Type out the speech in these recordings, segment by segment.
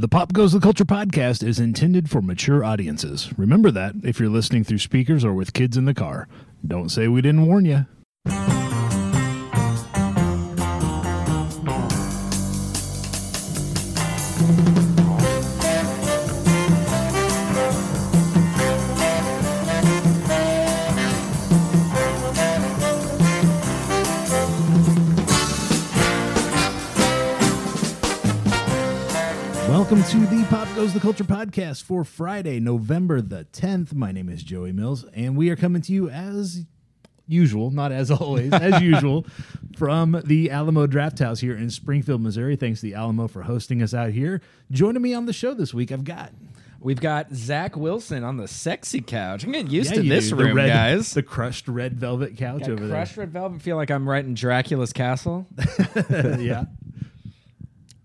The Pop Goes the Culture podcast is intended for mature audiences. Remember that if you're listening through speakers or with kids in the car. Don't say we didn't warn you. Goes the Culture podcast for Friday, November the 10th. My name is Joey Mills, and we are coming to you as usual, not as always, as usual, from the Alamo Drafthouse here in Springfield, Missouri. Thanks to the Alamo for hosting us out here. Joining me on the show this week, I've got We've got Zach Wilson on the sexy couch. I'm getting used Yeah, to this do. The room, red- guys. the crushed red velvet couch Got over crushed red velvet. Feel like I'm right in Dracula's castle. yeah.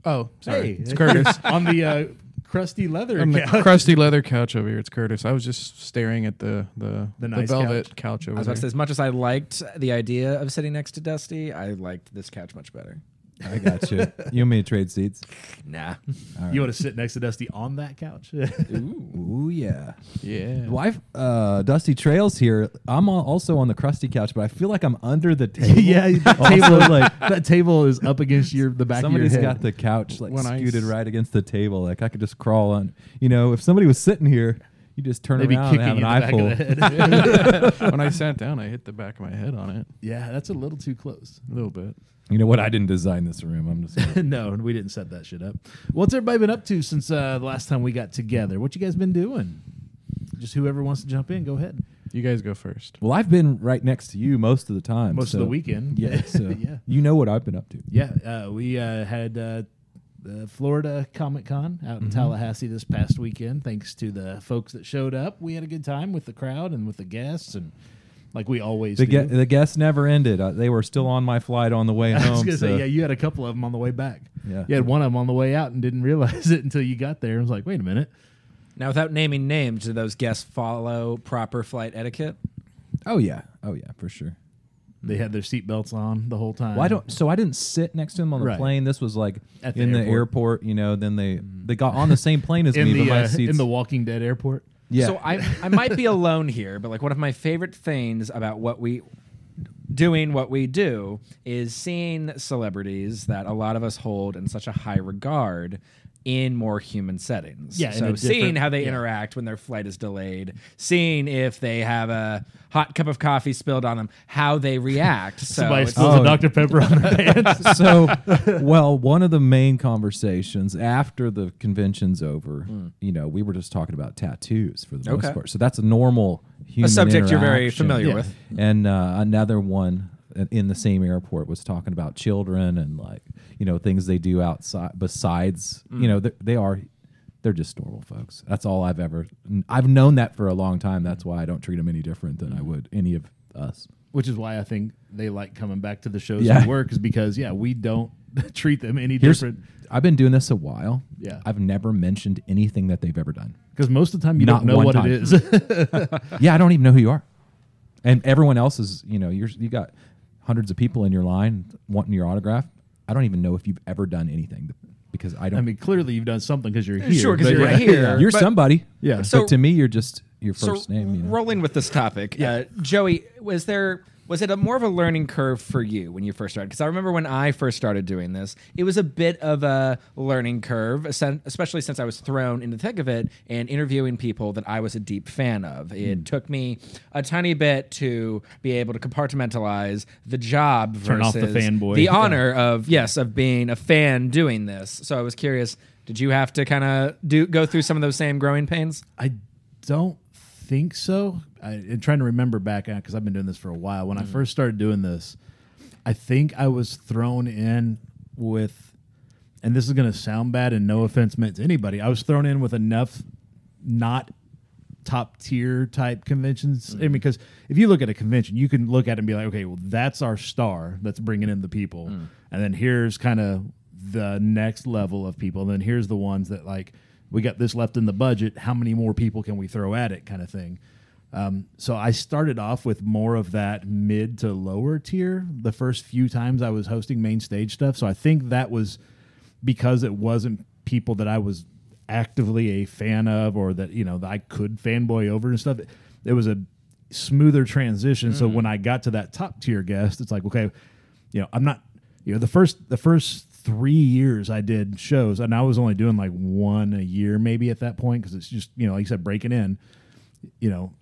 Oh, sorry. Hey, It's Curtis. on the uh, crusty leather On the couch. crusty leather couch over here. It's Curtis. I was just staring at the the, The nice velvet couch, I over was there. about to say, as much as I liked the idea of sitting next to Dusty, I liked this couch much better. I got you. You want me to trade seats? Nah. You want to sit next to Dusty on that couch? Ooh, yeah. yeah. Wife, uh, Dusty Trails here. I'm al- also on the crusty couch, but I feel like I'm under the table. yeah, that Also, table, like that table is up against your the back somebody's of your head. Somebody's got the couch like When scooted s- right against the table. Like I could just crawl on. You know, if somebody was sitting here, you just turn Maybe around and kicking have an in the eye back of the full. head. when I sat down, I hit the back of my head on it yeah, that's a little too close. a little bit. You know what? I didn't design this room. I'm just. Gonna, no, we didn't set that shit up. What's everybody been up to since uh, the last time we got together? What you guys been doing? Just whoever wants to jump in, go ahead. You guys go first. well, I've been right next to you most of the time. Most so- of the weekend. Yeah. So yeah. You know what I've been up to. Yeah, uh, we uh, had uh, the Florida Comic Con out Mm-hmm. in Tallahassee this past weekend. Thanks to the folks that showed up, we had a good time with the crowd and with the guests, and like we always The, do. ge- the guests never ended. Uh, they were still on my flight on the way I was home. gonna say, yeah, you had a couple of them on the way back. Yeah. you had one of them on the way out and didn't realize it until you got there. I was like, wait a minute. Now, without naming names, do those guests follow proper flight etiquette? Oh yeah, oh yeah, for sure. They had their seatbelts on the whole time. Well, I don't. So I didn't sit next to them on the Right. plane. This was like the in the airport. airport. You know, then they they got on the same plane as in me, the but my uh, seats. in the Walking Dead airport. Yeah. So I, I might be alone here, but like one of my favorite things about what we doing what we do is seeing celebrities that a lot of us hold in such a high regard in more human settings. Yeah, So a seeing how they yeah. interact when their flight is delayed, seeing if they have a hot cup of coffee spilled on them, how they react. So Somebody it's- spills Oh. a Dr Pepper on their pants. so, well, one of the main conversations after the convention's over, you know, we were just talking about tattoos for the most part. So that's a normal human a subject you're very familiar Yeah. with. And uh, another one in the same airport was talking about children and like you know things they do outside besides you mm. know they, they are they're just normal folks. That's all I've ever. I've known that for a long time. That's why I don't treat them any different than I mm. would any of us. Which is why I think they like coming back to the shows Yeah. we work is because yeah, we don't treat them any Here's, different. I've been doing this a while. Yeah. I've never mentioned anything that they've ever done. Because most of the time you Not don't know what time. it is. yeah, I don't even know who you are. And everyone else is, you know, you're you got hundreds of people in your line wanting your autograph. I don't even know if you've ever done anything because I don't. I mean, clearly you've done something because you're here. Sure, 'cause but you're yeah. here. you're but- somebody. Yeah. But So- to me, you're just your first so name. You know? rolling with this topic, uh, Joey, was there was it a more of a learning curve for you when you first started? Because I remember when I first started doing this, it was a bit of a learning curve, especially since I was thrown in the thick of it and interviewing people that I was a deep fan of. It Hmm. took me a tiny bit to be able to compartmentalize the job Turn off versus the fanboy. the Yeah. honor of yes of being a fan doing this. So I was curious. Did you have to kind of do go through some of those same growing pains? I don't think so. I, am trying to remember back uh, because I've been doing this for a while. When I mm. first started doing this, I think I was thrown in with, and this is going to sound bad, and no offense meant to anybody. I was thrown in with enough not top tier type conventions. I mean, mm. because if you look at a convention, you can look at it and be like, okay, well, that's our star that's bringing in the people, mm. and then here's kind of the next level of people, and then here's the ones that like we got this left in the budget. How many more people can we throw at it, kind of thing. Um, so I started off with more of that mid to lower tier the first few times I was hosting main stage stuff. So I think that was because it wasn't people that I was actively a fan of or that you know that I could fanboy over and stuff. It was a smoother transition. So when I got to that top tier guest, it's like okay, you know I'm not you know the first the first three years I did shows and I was only doing like one a year maybe at that point because it's just you know like you said breaking in, you know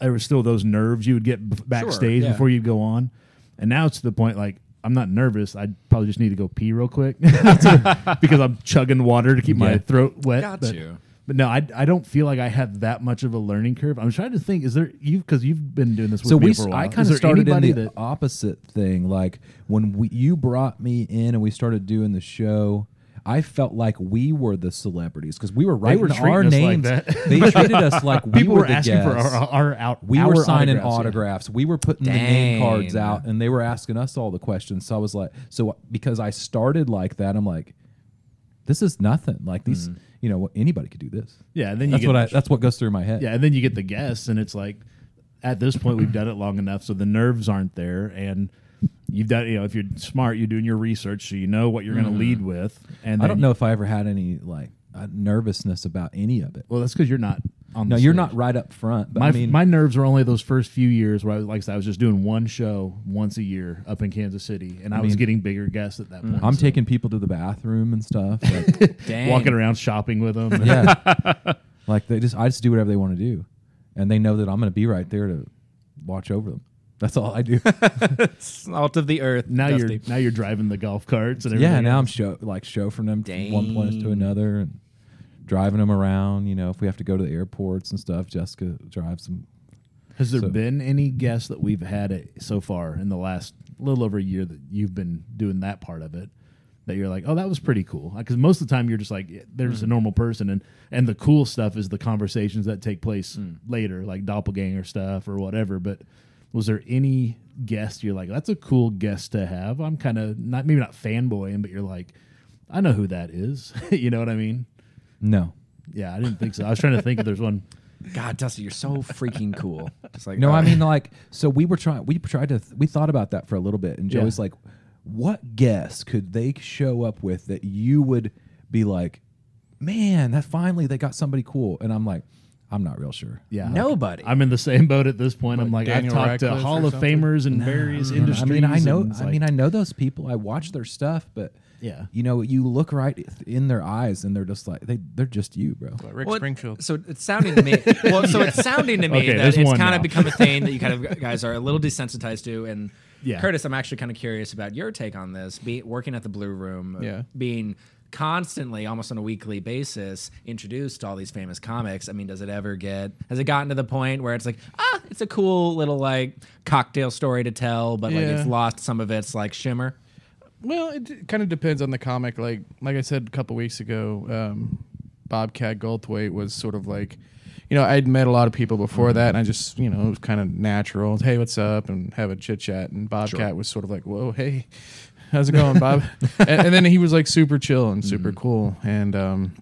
there was still those nerves you would get b- backstage yeah. before you'd go on, and now it's to the point like I'm not nervous. I probably just need to go pee real quick because I'm chugging water to keep my throat wet. Got but, you. But no, I, I don't feel like I have that much of a learning curve. I'm trying to think. Is there you because you've been doing this with so me we for a while? I kind of started in the that opposite thing. Like when we, you brought me in and we started doing the show, I felt like we were the celebrities because we were writing were our like names. that. they treated us like we people were, were asking for our, our out. we our were signing autographs, yeah. We were putting the name cards out, and they were asking us all the questions. So I was like, so because I started like that, I'm like, this is nothing. Like these, mm. You know, anybody could do this. Yeah, and then you That's get what I, that's what goes through my head. Yeah, and then you get the guests, and it's like, at this point, we've done it long enough, so the nerves aren't there, and you've done. You know, if you're smart, you're doing your research, so you know what you're going to lead with. And Mm-hmm. I don't know if I ever had any like uh, nervousness about any of it. Well, that's because you're not on. No, the you're stage. not right up front. But My I mean, my nerves were only those first few years where I was like I said, I was just doing one show once a year up in Kansas City, and I, was mean- getting bigger guests at that mm. point. I'm so taking people to the bathroom and stuff. Like, Dang. walking around shopping with them. yeah, like they just I just do whatever they want to do, and they know that I'm going to be right there to watch over them. That's all I do. Salt of the earth. now Dusty. you're now you're driving the golf carts and everything. yeah, now I'm show like chauffeuring them from one place to another and driving them around. You know, if we have to go to the airports and stuff, Jessica drives them. Has there so- been any guests that we've had it so far in the last little over a year that you've been doing that part of it? That you're like, oh, that was pretty cool. Uh, because most of the time you're just like, yeah, there's a mm. normal person, and and the cool stuff is the conversations that take place mm. later, like doppelganger stuff or whatever. But was there any guest you're like, that's a cool guest to have? I'm kind of not maybe not fanboying, but you're like, I know who that is. you know what I mean? No, Yeah, I didn't think so. I was trying to think if there's one. God, Dusty, you're so freaking cool. Just like No, uh, I mean like so we were trying we tried to we thought about that for a little bit and Yeah. Joey's like what guess could they show up with that you would be like man that finally they got somebody cool and I'm like I'm not real sure. Yeah, Nobody. I'm in the same boat at this point. I'm Like like, I've Daniel talked to Radcliffe Hall of something? Famers in various I industries. mean I know and it's I like- mean I know those people. I watch their stuff but Yeah. you know you look right in their eyes and they're just like they they're just you, bro. Like Rick Well, Springfield. So it's sounding to me. Well, so it's sounding to me Okay, that it's kind now. of become a thing that you kind of guys are a little desensitized to. And Yeah. Curtis, I'm actually kind of curious about your take on this. Be working at the Blue Room, uh, Yeah. being constantly, almost on a weekly basis, introduced to all these famous comics. I mean, does it ever get? Has it gotten to the point where it's like, ah, it's a cool little like cocktail story to tell, but like it's lost some of its like shimmer. Well, it kind of depends on the comic. Like like I said a couple weeks ago, um, Bobcat Goldthwait was sort of like, you know, I'd met a lot of people before that, and I just, you know, it was kind of natural. Hey, what's up? And have a chit chat. And Bobcat was sort of like, whoa, hey, how's it going, Bob? and, and then he was like super chill and super cool. And um,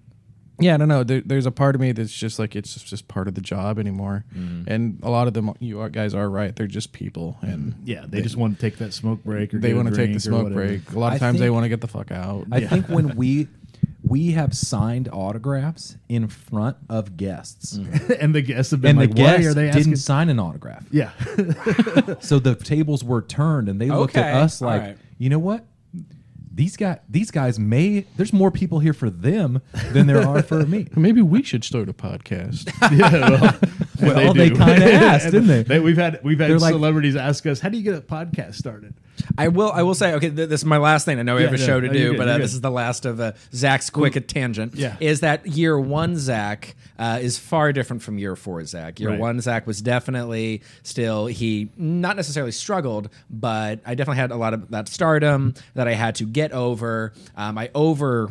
yeah, I don't know. There, there's a part of me that's just like it's just, just part of the job anymore. Mm-hmm. And a lot of them, you are- guys are right. They're just people, mm-hmm. and Yeah, they just want to take that smoke break or they want to take the smoke break. A lot of I times they want to get the fuck out. I think when we we have signed autographs in front of guests. Mm-hmm. and the guests have been And like, the why guests are they didn't sign an autograph. Yeah, So the tables were turned, and they looked at us like, right. you know what? These guys, these guys may. There's more people here for them than there are for me. Maybe we should start a podcast. yeah. Well, and Well, they do. kinda asked, didn't they? We've had we've had They're like- celebrities ask us, "How do you get a podcast started?" I will. I will say. Okay, th- this is my last thing. I know we Yeah, have a yeah. show to No, you're do, good, but you're uh, good. this is the last of uh, Zach's quick tangent. Yeah. is that year one Zach uh, is far different from year four Zach. Year Right. one Zach was definitely still he not necessarily struggled, but I definitely had a lot of that stardom that I had to get over. Um, I over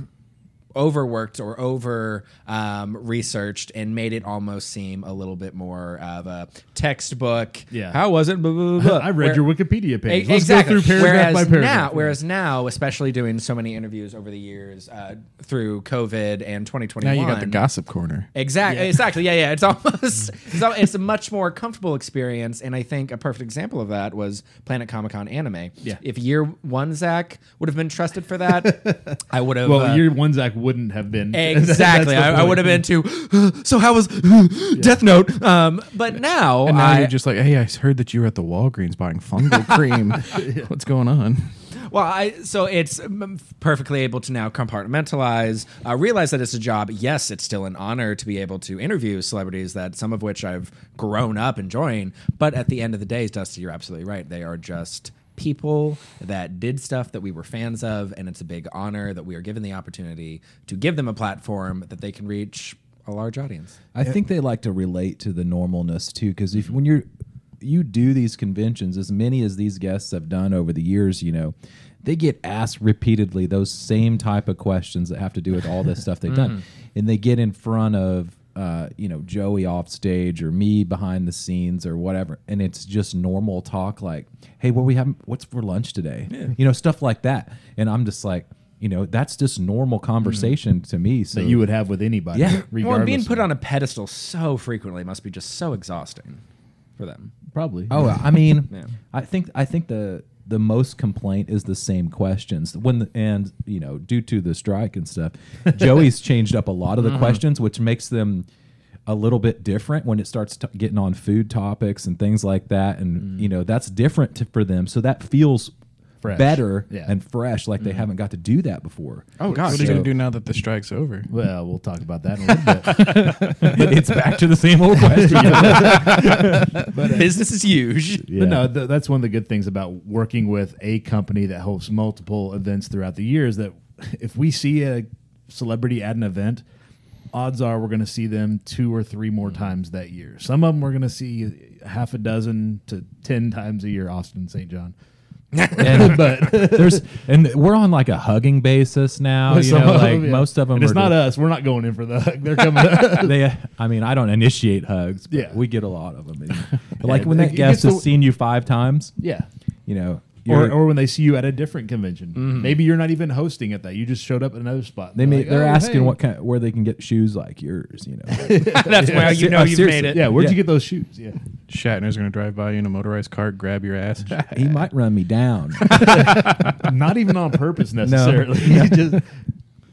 overworked or over um, researched and made it almost seem a little bit more of a textbook. Yeah. How was it? Blah, blah, blah. I read Where- your Wikipedia page. Let's exactly. go through paragraph whereas by paragraph. now, whereas now, especially doing so many interviews over the years uh, through COVID and 2021. now you got the gossip corner. Exactly. Yeah. Exactly. Yeah. Yeah. It's almost. it's, al- it's a much more comfortable experience, and I think a perfect example of that was Planet Comic Con Anime. Yeah. If year one Zach would have been trusted for that, I would have. well, uh, year one Zach would wouldn't have been Exactly. I, I would have been too. So how was Death Note? Um, but now, And now I, you're just like, hey, I heard that you were at the Walgreens buying fungal cream. What's going on? Well, I so it's mm, perfectly able to now compartmentalize, uh, realize that it's a job. Yes, it's still an honor to be able to interview celebrities that some of which I've grown up enjoying. But at the end of the day, Dusty, you're absolutely right. They are just people that did stuff that we were fans of, and it's a big honor that we are given the opportunity to give them a platform that they can reach a large audience. I think they like to relate to the normalness too, because if when you're you do these conventions, as many as these guests have done over the years, you know, they get asked repeatedly those same type of questions that have to do with all this stuff they've done, mm. and they get in front of. Uh, you know, Joey off stage or me behind the scenes or whatever, and it's just normal talk like, "Hey, what we have? What's for lunch today?" You know, stuff like that, and I'm just like, you know, that's just normal conversation to me. So that you would have with anybody. Yeah. regardless Well, being put on a pedestal so frequently must be just so exhausting for them. probably. Oh, I mean, Yeah. I think I think the the most complaint is the same questions. When the, and you know due to the strike and stuff, Joey's changed up a lot of the mm-hmm. questions, which makes them a little bit different when it starts t- getting on food topics and things like that, and you mm. know that's different to, for them, so that feels Fresh. better Yeah. and fresh, like they mm-hmm. haven't got to do that before. Oh, gosh. What are you gonna do now that the strike's over? Well, we'll talk about that in a little bit. it's back to the same old question. Uh, Business is huge. Yeah. But no, th- that's one of the good things about working with a company that hosts multiple events throughout the year is that if we see a celebrity at an event, odds are we're going to see them two or three more mm-hmm. times that year. Some of them we're going to see half a dozen to 10 times a year, Austin St. John. and but there's and we're on like a hugging basis now. You know, like them, yeah. most of them. And it's not just- us. We're not going in for the hug. They're coming. they i mean i don't initiate hugs but Yeah. we get a lot of them And, like when that guest has the- seen you five times yeah. you know Or, or when they see you at a different convention. Mm-hmm. Maybe you're not even hosting at that. You just showed up at another spot. they may, like, they're "Oh, asking hey." what kind where they can get shoes like yours you know That's where you know Uh, you've seriously, made it. Yeah, where'd Yeah. you get those shoes? Yeah. Shatner's going to drive by you in a motorized cart, grab your ass. he might run me down not even on purpose necessarily. He just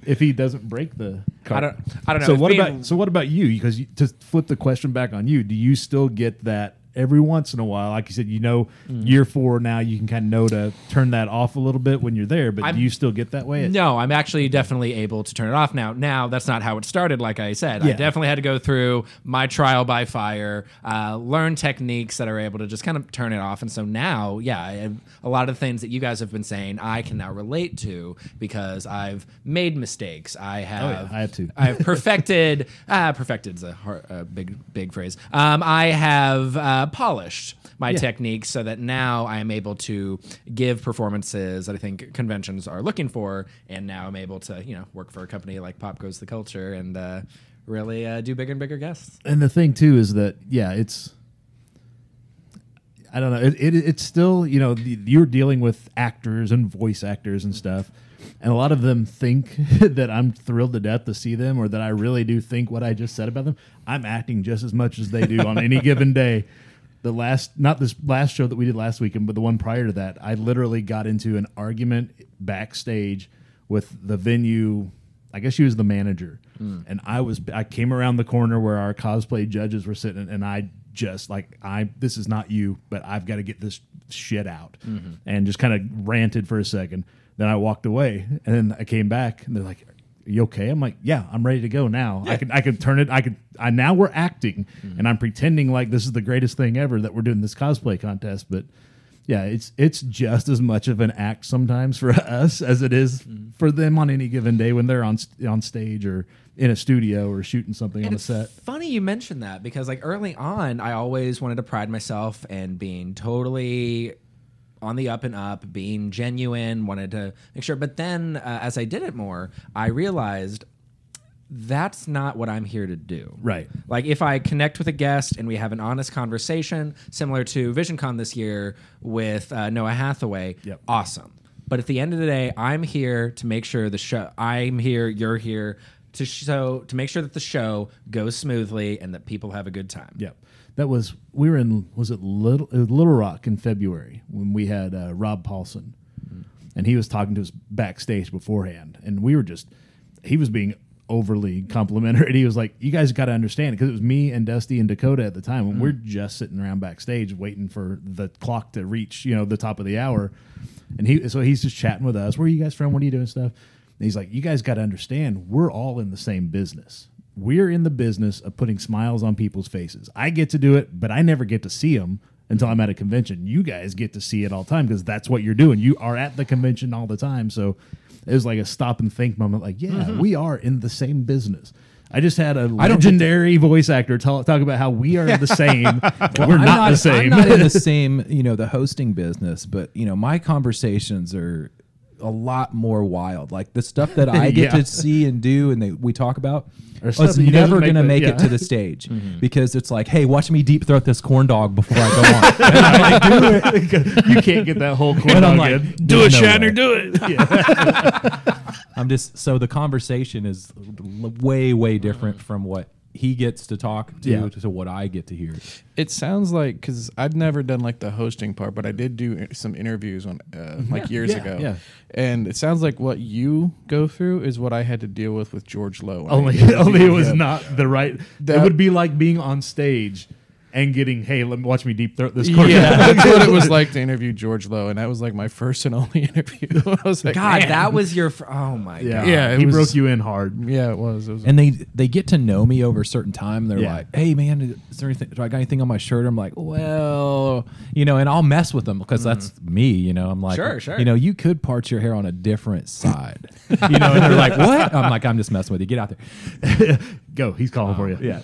if he doesn't break the I don't. I don't know. So It's what being- about so what about you? Because you, to flip the question back on you, do you still get that every once in a while? Like you said, you know, Mm. year four now you can kind of know to turn that off a little bit when you're there. But I'm- do you still get that way? No, I'm actually definitely able to turn it off now. Now that's not how it started. Like I said, I definitely had to go through my trial by fire, uh, learn techniques that are able to just kind of turn it off. And so now, yeah, I a lot of the things that you guys have been saying, I can now relate to because I've made mistakes. I have. I have too. I've perfected. Perfected is a, hard, a big, big phrase. Um, I have uh, polished my Yeah. techniques so that now I am able to give performances that I think conventions are looking for, and now I'm able to, you know, work for a company like Pop Goes the Culture and uh, really uh, do bigger and bigger guests. And the thing too is that yeah, it's I don't know. It, it it's still you know the, you're dealing with actors and voice actors and stuff, and a lot of them think that I'm thrilled to death to see them, or that I really do think what I just said about them. I'm acting just as much as they do on any given day. The last, not this last show that we did last weekend, but the one prior to that, I literally got into an argument backstage with the venue I guess she was the manager, hmm. and I was. I came around the corner where our cosplay judges were sitting, and I just like I. This is not you, but I've got to get this shit out, mm-hmm. and just kind of ranted for a second. Then I walked away, and then I came back, and they're like, "Are you okay?" I'm like, "Yeah, I'm ready to go now. I can. I can turn it. I could. I now we're acting, mm-hmm. and I'm pretending like this is the greatest thing ever that we're doing this cosplay contest, but." yeah, it's it's just as much of an act sometimes for us as it is mm-hmm. for them on any given day when they're on on stage or in a studio or shooting something on And a set. funny you mentioned that because like early on, I always wanted to pride myself in being totally on the up and up, being genuine, wanted to make sure. But then uh, as I did it more, I realized that's not what I'm here to do. Right. Like if I connect with a guest and we have an honest conversation, similar to VisionCon this year with uh, Noah Hathaway, Yep. awesome. But at the end of the day, I'm here to make sure the show. I'm here. You're here to show to make sure that the show goes smoothly and that people have a good time. Yep. That was we were in was it Little it was Little Rock in February when we had uh, Rob Paulsen, hmm. and he was talking to us backstage beforehand, and we were just he was being overly complimentary. And he was like, "You guys got to understand," because it was me and Dusty and Dakota at the time, and hmm. we're just sitting around backstage waiting for the clock to reach, you know, the top of the hour. And he, so he's just chatting with us. Where are you guys from? What are you doing? Stuff. And he's like, "You guys got to understand, we're all in the same business." We're in the business of putting smiles on people's faces. I get to do it, but I never get to see them until I'm at a convention. You guys get to see it all the time because that's what you're doing. You are at the convention all the time. So it was like a stop and think moment. Like, yeah, mm-hmm. we are in the same business. I just had a I don't get to- legendary voice actor tell, talk about how we are the same. but we're I'm not, the same. I'm not in the same, you know, the hosting business, but you know, my conversations are a lot more wild. Like the stuff that I get Yeah. to see and do, and they, we talk about. It's that you doesn't never going to the- make yeah. it to the stage mm-hmm. because it's like, hey, watch me deep throat this corn dog before I go on. Like, do it. you can't get that whole corn dog like, in. Do it, no Shatner. way. Do it. I'm just so the conversation is way way different from what he gets to talk to Yeah. to what I get to hear. It sounds like because I've never done like the hosting part, but I did do some interviews on uh, like years yeah, ago. yeah. and it sounds like what you go through is what I had to deal with with George Lowe. Only, only it was him. not the right. it That- would be like being on stage and getting, hey, let me watch me deep throat this corn Yeah, that's what it was like to interview George Lowe, and that was like my first and only interview. I was like, God, man. that was your. Fr- oh my Yeah, god. Yeah, he was- broke you in hard. yeah, it was. It was And they they get to know me over a certain time. They're Yeah. like, "Hey man, is there anything? Do I got anything on my shirt?" I'm like, "Well, you know," and I'll mess with them because that's mm-hmm. me. You know, I'm like, Sure, sure. You know, you could part your hair on a different side. you know, and they're like, "What?" I'm like, "I'm just messing with you. Get out there." Go, he's calling for you. Yeah.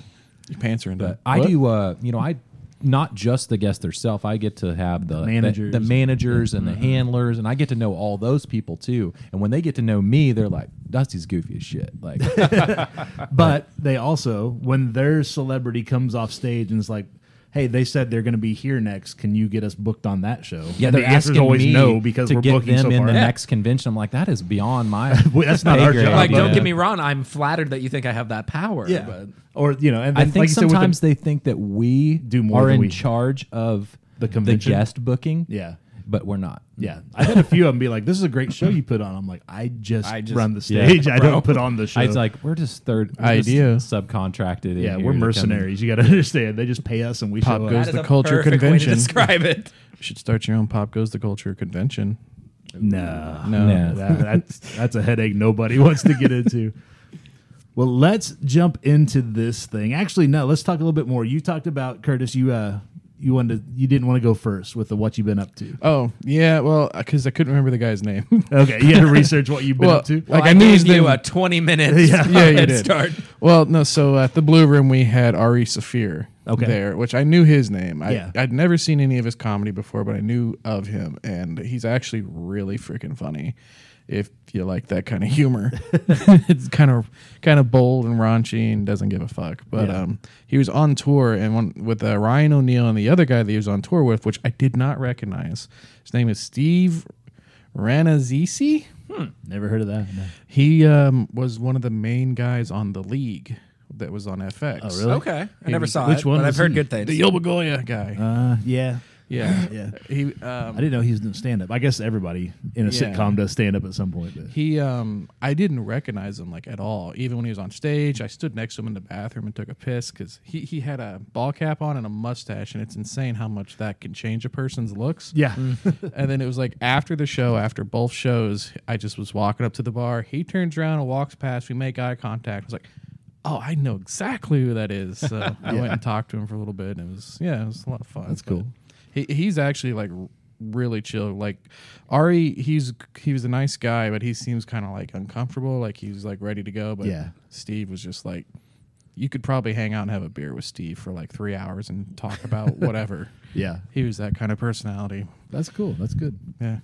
Your pants are in. But I do, uh, you know, I not just the guest herself. I get to have the the- Managers. the, managers, and the handlers, and I get to know all those people too. And when they get to know me, they're like, "Dusty's goofy as shit." Like, But they also, when their celebrity comes off stage and is like, "Hey, they said they're going to be here next. Can you get us booked on that show?" yeah, they're the asking always me no because to we're get booking them so in far. the Yeah. next convention. I'm like, that is beyond my. That's not our grade, job. Like, you don't know? get me wrong. I'm flattered that you think I have that power. Yeah, But or you know, and I think like you said the- sometimes they think that we Do more are than in we- charge of The convention? guest booking. yeah. But we're not. Yeah, I've had a few of them be like, "This is a great show you put on." I'm like, "I just, I just- run the Yeah. stage. I don't put on the show." I was like, we're just third we're just Idea. subcontracted. yeah, we're mercenaries. You got to understand. They just pay us, and we Pop show goes up. that the is culture convention. Way to describe it. You should start your own Pop Goes the Culture convention. No, No. Nah. that, that's that's a headache nobody wants to get into. Well, let's jump into this thing. Actually, no, let's talk a little bit more. You talked about Curtis. You uh, you wanted to, you didn't want to go first with the what you've been up to. Oh yeah, well, because I couldn't remember the guy's name. Okay, you had to research what you've been Well, up to. Like, Well, I knew gave his you name- a 20 minutes Yeah. Yeah, you head did. start. well, no. So at the Blue Room, we had Ari Shaffir Okay. there, which I knew his name. I, Yeah. I'd never seen any of his comedy before, but I knew of him, and he's actually really freaking funny. If you like that kind of humor, it's kind of kind of bold and raunchy and doesn't give a fuck. But Yeah. um, he was on tour and one, with uh, Ryan O'Neal and the other guy that he was on tour with, which I did not recognize. His name is Steve Rannazzisi. Never heard of that. No. He um, was one of the main guys on the league that was on FX. Oh, really? Okay. I never saw Which it, one but I've heard he? good things. The Yobagoya guy. Uh, yeah, yeah, yeah. He I um, didn't know he was doing stand up. I guess everybody in a Yeah. sitcom does stand up at some point. But he um, I didn't recognize him like at all. Even when he was on stage, I stood next to him in the bathroom and took a piss because he he had a ball cap on and a mustache, and it's insane how much that can change a person's looks. yeah, and then it was like after the show, after both shows, I just was walking up to the bar. He turns around and walks past. We make eye contact. I was like, "Oh, I know exactly who that is." So I went and talked to him for a little bit, and it was yeah, it was a lot of fun. That's But cool. He he's actually like really chill. Like Ari, he's he was a nice guy, but he seems kind of like uncomfortable. Like he's like ready to go, but Yeah. Steve was just like. You could probably hang out and have a beer with Steve for like three hours and talk about whatever. yeah. He was that kind of personality. That's cool. That's good. Yeah.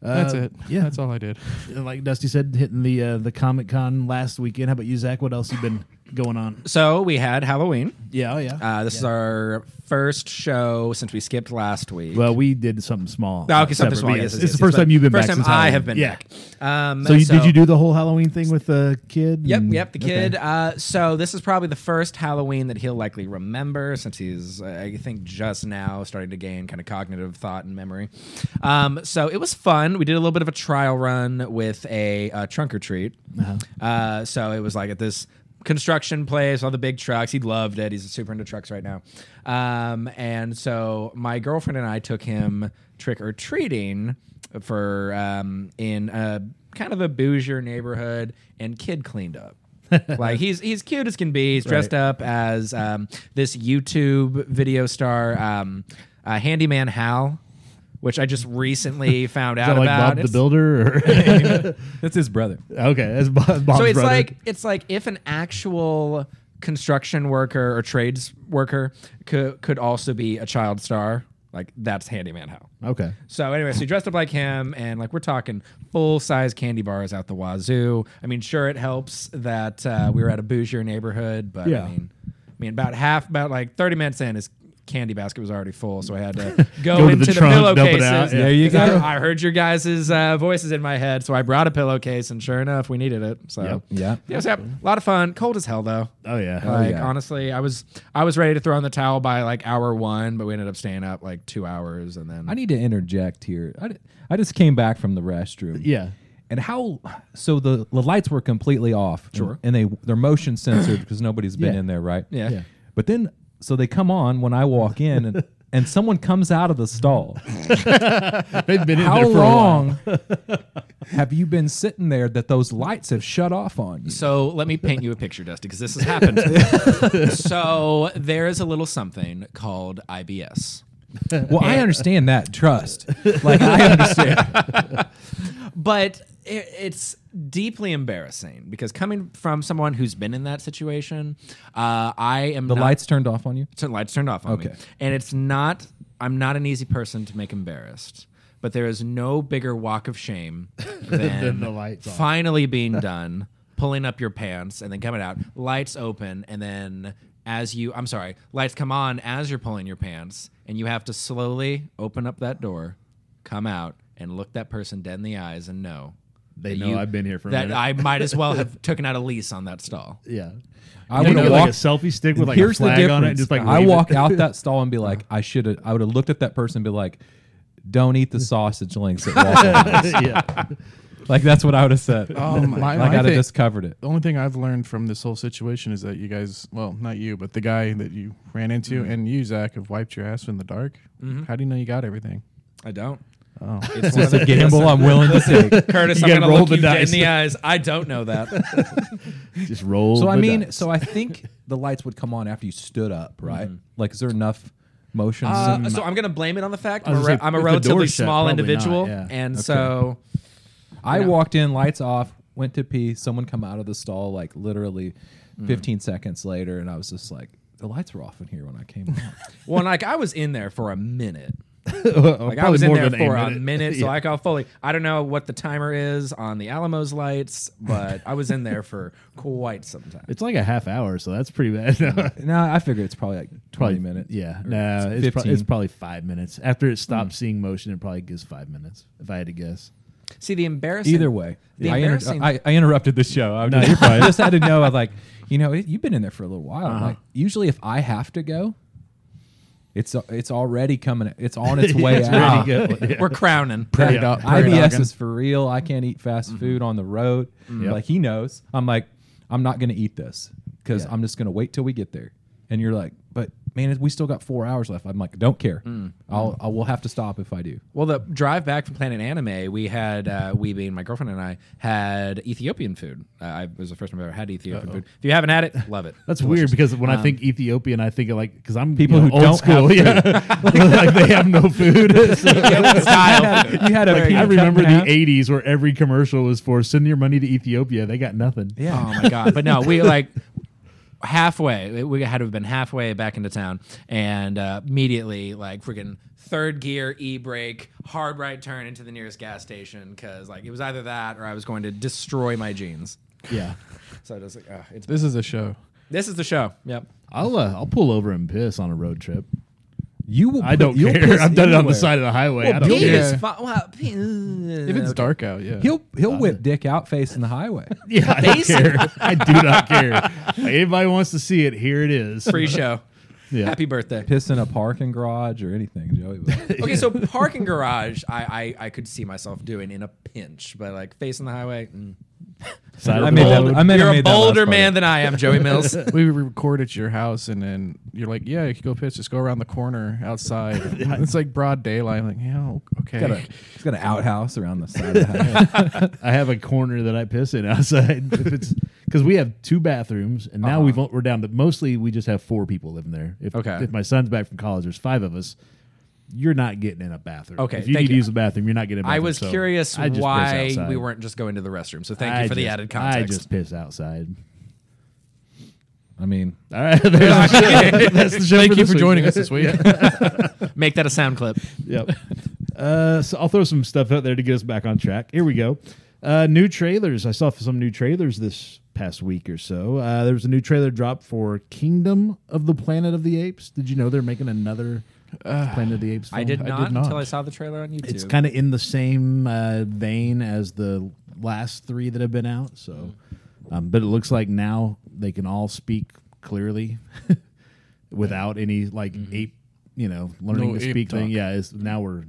That's Uh, it. Yeah, That's all I did. Like Dusty said, hitting the uh, the Comic Con last weekend. How about you, Zach? What else you been going on? So we had Halloween. Yeah, yeah. Uh, this is our first show since we skipped last week. well, we did something small. Oh, okay, something separate, small. but Yes, yes, yes, it's yes, the first yes, time you've been first back. time since I Halloween. have been yeah. back. Um, So, you, did you do the whole Halloween thing with the kid? Yep, and- yep, the okay. kid. Uh, so this is probably the first Halloween that he'll likely remember, since he's, uh, I think, just now starting to gain kind of cognitive thought and memory. Um, so it was fun. We did a little bit of a trial run with a uh, trunk or treat. uh so it was like at this construction place, all the big trucks. He loved it. He's super into trucks right now. Um, and so my girlfriend and I took him trick or treating for um, in a kind of a bougier neighborhood, and kid cleaned up. like he's he's cute as can be. He's dressed Right. up as um, this YouTube video star, um, uh, Handyman Hal, which I just recently found Is out that like about. Bob the Builder? Or That's his brother. okay, that's Bob, Bob's so it's brother. like it's like if an actual construction worker or trades worker could could also be a child star, like that's Handyman Hal. okay. So anyway, so he dressed up like him, and like we're talking full size candy bars out the wazoo. I mean, sure it helps that uh, we were at a bougier neighborhood, but Yeah. I mean, I mean about half, about like thirty minutes in, his candy basket was already full, so I had to go, Go to into the the, trunk, pillowcases. out, yeah. There you go. I, I heard your guys' uh, voices in my head, so I brought a pillowcase, and sure enough, we needed it. So Yep. Yeah. yeah, a lot of fun. Cold as hell though. Oh yeah. Like yeah. honestly, I was I was ready to throw in the towel by like hour one, but we ended up staying up like two hours, and then I need to interject here. I, I just came back from the restroom. yeah. And how? So the, the lights were completely off. Sure. And, they they're motion censored because nobody's been Yeah. in there, right? Yeah. Yeah. But then, so they come on when I walk in, and, and someone comes out of the stall. They've been in How there for long have you been sitting there that those lights have shut off on you? So let me paint you a picture, Dusty, because this has happened. so there is a little something called IBS. Well, I understand that. Trust. Like I understand. But it, it's deeply embarrassing because coming from someone who's been in that situation, uh, I am The not- lights turned off on you. turn lights turned off on me. Okay. And it's not I'm not an easy person to make embarrassed. But there is no bigger walk of shame than, Than the lights off. finally being done, pulling up your pants and then coming out, lights open, and then as you I'm sorry, lights come on as you're pulling your pants, and you have to slowly open up that door, come out, and look that person dead in the eyes and know They know you- I've been here for a that minute. I might as well have taken out a lease on that stall. Yeah. I You would know, have like a walked. selfie stick with like here's a flag the difference. on it, and just like I wave it. walk out that stall and be like, I should have. I would have looked at that person and be like, "Don't eat the sausage links at Waffle yeah. Like that's what I would have said. Oh, my- like my I'd have thing- just covered it. The only thing I've learned from this whole situation is that you guys, well, not you, but the guy that you ran into mm-hmm. and you, Zach, have wiped your ass in the dark. Mm-hmm. How do you know you got everything? I don't. Oh, It's It's a gamble I'm willing to take. Curtis, I'm gonna roll look the you dead in the eyes. I don't know that. Just roll. So I mean, dice. so I think the lights would come on after you stood up, right? Like, is there enough motion? Uh, so I'm gonna blame it on the fact I I'm a, re- say, I'm a relatively door's shut, small individual, not, yeah. and so I know. walked in, lights off, went to pee. Someone come out of the stall like literally Mm. 15 seconds later, and I was just like, the lights were off in here when I came out. well, like I was in there for a minute. Like Like I was in there for a minute, so I got fully. I don't know what the timer is on the Alamos lights, but I was in there for quite some time. It's like a half hour, so that's pretty bad. No, no, I figure it's probably like 20 probably minutes. Yeah, no, it's, pro- it's probably five minutes after it stops seeing motion. It probably gives five minutes if I had to guess. See the embarrassing. Either way, The I, inter- I, I interrupted the show. I, No, just, you're fine. I just had to know. I was like, you know, it, you've been in there for a little while. Uh-huh. Like, usually, if I have to go, it's it's already coming. It's on its way It's out. ready. Yeah. We're crowning. Prairie That dog- prairie IBS dogging. is for real. I can't eat fast Mm-hmm. food on the road. Yep. Like he knows. I'm like, I'm not going to eat this because Yeah. I'm just going to wait till we get there. And you're like, but man, we still got four hours left. I'm like, don't care. Mm. I'll I will have to stop if I do. Well, the drive back from Planet Anime, we had uh, we being my girlfriend and I had Ethiopian food. Uh, I it was the first time I've ever had Ethiopian food. If you haven't had it, love it. That's weird because when I Um, think Ethiopian, I think of like because I'm People you know, who old don't school. yeah, like they have no food. So- style. you had a Like, peanut I remember in half? the '80s where every commercial was for send your money to Ethiopia. They got nothing. Yeah. Oh my god! But no, we like halfway. We had to have been halfway back into town, and uh, immediately like freaking third gear e brake, hard right turn into the nearest gas station because like it was either that or I was going to destroy my jeans. Yeah, So I was like, uh, it's This is a show. This is the show. Yep. I'll uh, I'll pull over and piss on a road trip. You will. I put- don't you'll care. piss I've done it on the anywhere. side of the highway. I don't Bill care. Yeah. It's fu- well, If it's okay. dark out, yeah. He'll he'll whip dick out facing the highway. Yeah, I don't Facing- care. I do not care. Anybody wants to see it, here it is. free show. Yeah. Happy birthday. Piss in a parking garage or anything, Joey. will. Okay, so parking garage, I, I I could see myself doing in a pinch, but like facing the highway. mm. Side of I the made that- road. I meant I You're a made that last bolder part. man than I am, Joey Mills. we record at your house, and then you're like, "Yeah, you can go piss. Just go around the corner outside." It's like broad daylight. I'm like, yeah, okay. Got a, he's got an outhouse around the side of the highway. I have a corner that I piss in outside. if it's because we have two bathrooms, and now Uh-huh. we've we're down to mostly we just have four people living there. If, Okay. If my son's back from college, there's five of us. You're not getting in a bathroom. Okay, If you thank need to use the bathroom, you're not getting. In a I bathroom, I was so curious I why we weren't just going to the restroom. So thank I you for the added added I just piss outside. I mean, All right, there's the show. That's the show Thank you for week. joining us this week. Make that a sound clip. Yep. Uh, so I'll throw some stuff out there to get us back on track. Here we go. Uh, new trailers. I saw some new trailers this past week or so. Uh, there was a new trailer drop for Kingdom of the Planet of the Apes. Did you know they're making another Planet of the Apes? Film? I did I not did not. until I saw the trailer on YouTube. It's kind of in the same uh, vein as the last three that have been out. So, um, but it looks like now they can all speak clearly without any like ape, you know, learning No to ape speak thing. talk. Yeah, it's, now we're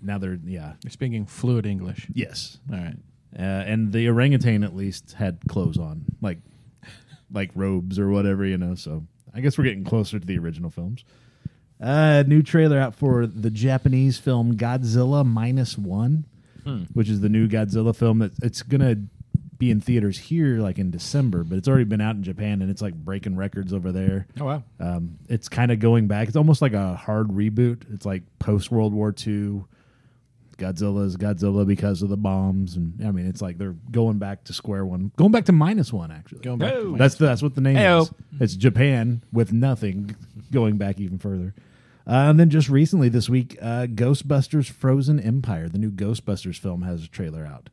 now they're yeah You're speaking fluid English. yes, All right. uh, and the orangutan at least had clothes on like like robes or whatever you know. So I guess we're getting closer to the original films. Uh, new trailer out for the Japanese film Godzilla Minus One, which is the new Godzilla film that it's gonna be in theaters here like in December, but it's already been out in Japan and it's like breaking records over there. oh wow. Um, it's kind of going back. It's almost like a hard reboot. It's like post World War II. Godzilla is Godzilla because of the bombs, and I mean, it's like they're going back to square one, going back to minus one. Actually, Going back. To that's the, that's what the name Heyo. is. It's Japan with nothing, going back even further. Uh, and then just recently this week, uh, Ghostbusters: Frozen Empire, the new Ghostbusters film, has a trailer out.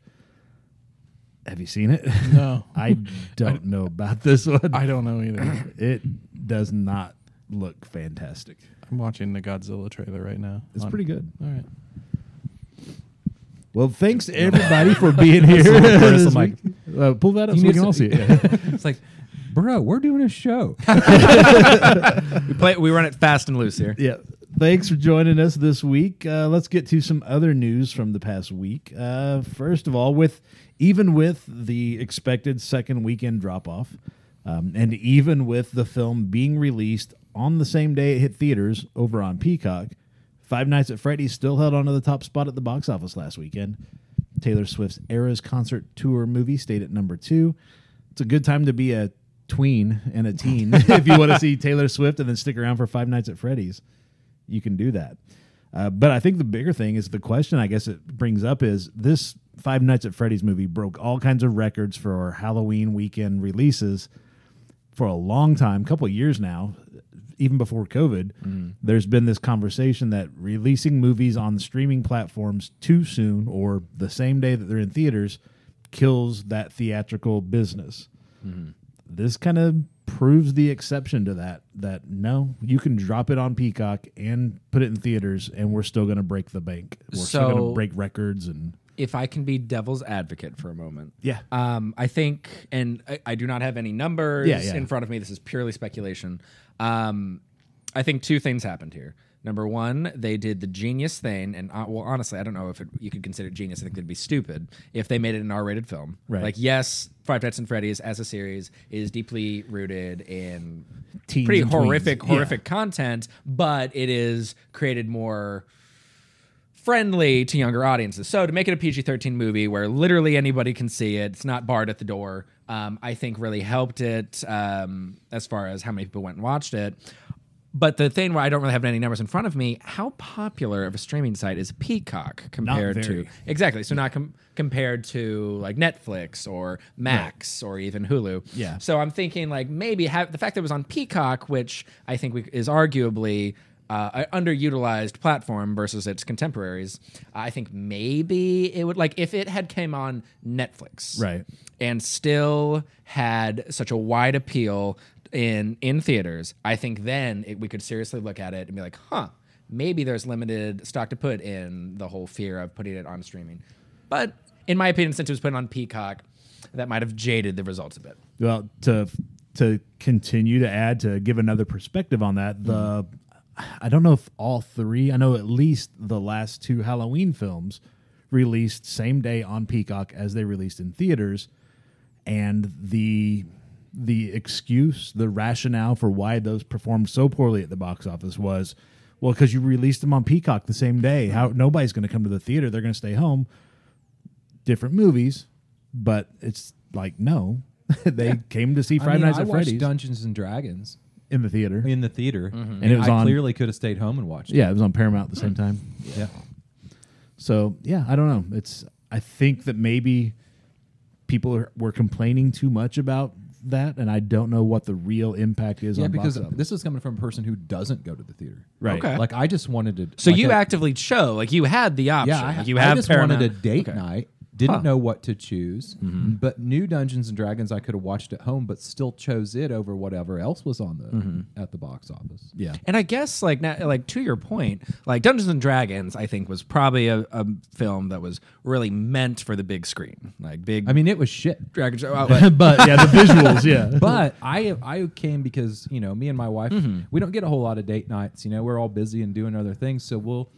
Have you seen it? no, I don't know about this one. I don't know either. it does not look fantastic. I'm watching the Godzilla trailer right now. It's On- pretty good. All right. Well, thanks to everybody for being here. Personal this mic. week. Uh, pull that up You so we can all see it. Yeah. it's like, bro, we're doing a show. We play. We run it fast and loose here. yeah. Thanks for joining us this week. Uh, let's get to some other news from the past week. Uh, first of all, with even with the expected second weekend drop off, um, and even with the film being released on the same day it hit theaters over on Peacock, Five Nights at Freddy's still held onto the top spot at the box office last weekend. Taylor Swift's Eras concert tour movie stayed at number two. It's a good time to be a tween and a teen if you want to see Taylor Swift and then stick around for Five Nights at Freddy's. You can do that. Uh, but I think the bigger thing is the question I guess it brings up is this Five Nights at Freddy's movie broke all kinds of records for Halloween weekend releases for a long time, couple years now, even before COVID, there's been this conversation that releasing movies on streaming platforms too soon or the same day that they're in theaters kills that theatrical business. This kind of proves the exception to that. That no, you can drop it on Peacock and put it in theaters, and we're still going to break the bank. We're still going to break records and If I can be devil's advocate for a moment, yeah. Um, I think, and I, I do not have any numbers Yeah, yeah. in front of me. This is purely speculation. Um, I think two things happened here. Number one, they did the genius thing, and uh, well, honestly, I don't know if it, you could consider it genius. I think it'd be stupid if they made it an R-rated film. Right. Like, yes, Five Nights and Freddy's as a series is deeply rooted in Teens pretty horrific, tweens. horrific content, but it is created more friendly to younger audiences. So to make it a PG-13 movie where literally anybody can see it, it's not barred at the door. Um, I think really helped it um, as far as how many people went and watched it. But the thing where I don't really have any numbers in front of me, how popular of a streaming site is Peacock compared to exactly? So not com- compared to like Netflix or Max or even Hulu. Yeah. So I'm thinking like maybe have the fact that it was on Peacock, which I think we, is arguably uh, an underutilized platform versus its contemporaries. I think maybe it would like if it had came on Netflix, Right. and still had such a wide appeal in in theaters, I think then it, we could seriously look at it and be like, huh, maybe there's limited stock to put in the whole fear of putting it on streaming. But in my opinion, since it was put on Peacock, that might have jaded the results a bit. Well, to to continue to add to give another perspective on that, the I don't know if all three, I know at least the last two Halloween films released same day on Peacock as they released in theaters, and the the excuse, the rationale for why those performed so poorly at the box office was, well, because you released them on Peacock the same day. How nobody's going to come to the theater; they're going to stay home. Different movies, but it's like no, they came to see Friday I mean, Nights I at Freddy's. Dungeons and Dragons in the theater. in the theater, mm-hmm. And it was I on- clearly could have stayed home and watched. It. Yeah, it was on Paramount at the same mm-hmm. time. yeah. So yeah, I don't know. It's I think that maybe people are, were complaining too much about that, and I don't know what the real impact is. Yeah, on because box office. this is coming from a person who doesn't go to the theater. right. Okay. Like I just wanted to. So like you a- actively chose, like you had the option. Yeah, I, like you I have just Paramount. wanted a date Okay. night. Didn't Huh. know what to choose, mm-hmm. but new Dungeons and Dragons I could have watched at home, but still chose it over whatever else was on the mm-hmm. at the box office. Yeah. And I guess like now, like to your point, like Dungeons and Dragons, I think was probably a, a film that was really meant for the big screen, like big. I mean, it was shit. Dragon Show. oh, but- but yeah, the visuals. Yeah. but I I came because you know me and my wife mm-hmm. we don't get a whole lot of date nights. You know we're all busy and doing other things, so we'll.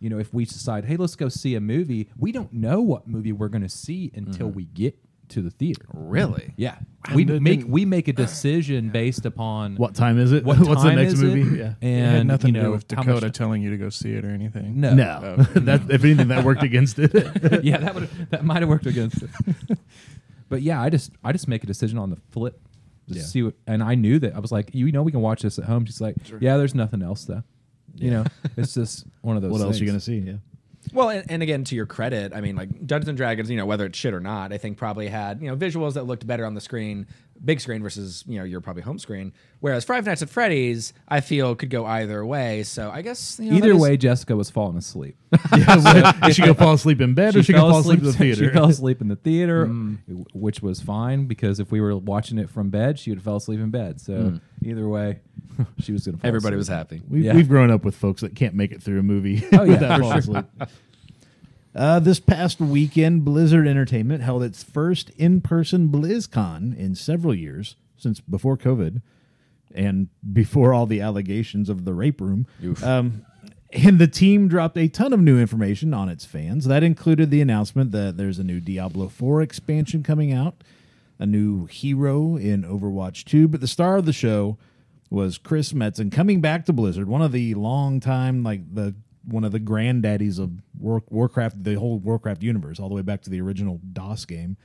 You know, if we decide, hey, let's go see a movie, we don't know what movie we're going to see until mm-hmm. we get to the theater. really? Yeah, we did- make we make a decision based upon what time is it? what What's the next is it, movie? Yeah. and It had nothing you know, to do with Dakota telling you to go see it or anything. No, No, oh. that if anything that worked against it. yeah, that would that might have worked against it. but yeah, I just I just make a decision on the flip to Yeah. see what, and I knew that I was like, you know, we can watch this at home. She's like, yeah, there's nothing else though. You know, it's just one of those. what else you things. gonna see? Yeah. Well, and, and again, to your credit, I mean, like Dungeons and Dragons, you know, whether it's shit or not, I think probably had you know visuals that looked better on the screen, big screen versus you know your probably home screen. Whereas Five Nights at Freddy's, I feel could go either way. So I guess you know, Either that is- way, Jessica was falling asleep. yeah she go fall asleep in bed, or she go fall asleep in the theater. She fell asleep in the theater, mm. w- which was fine because if we were watching it from bed, she would have fell asleep in bed. So mm. either way, she was going to. Fall asleep. Everybody was happy. We've, Yeah. we've grown up with folks that can't make it through a movie. Oh, yeah, without for falling asleep. Uh, this past weekend, Blizzard Entertainment held its first in-person BlizzCon in several years since before COVID and before all the allegations of the rape room. Um, and the team dropped a ton of new information on its fans. That included the announcement that there's a new Diablo 4 expansion coming out, a new hero in Overwatch 2. But the star of the show was Chris Metzen coming back to Blizzard, one of the long time, like the one of the granddaddies of War, Warcraft, the whole Warcraft universe, all the way back to the original DOS game.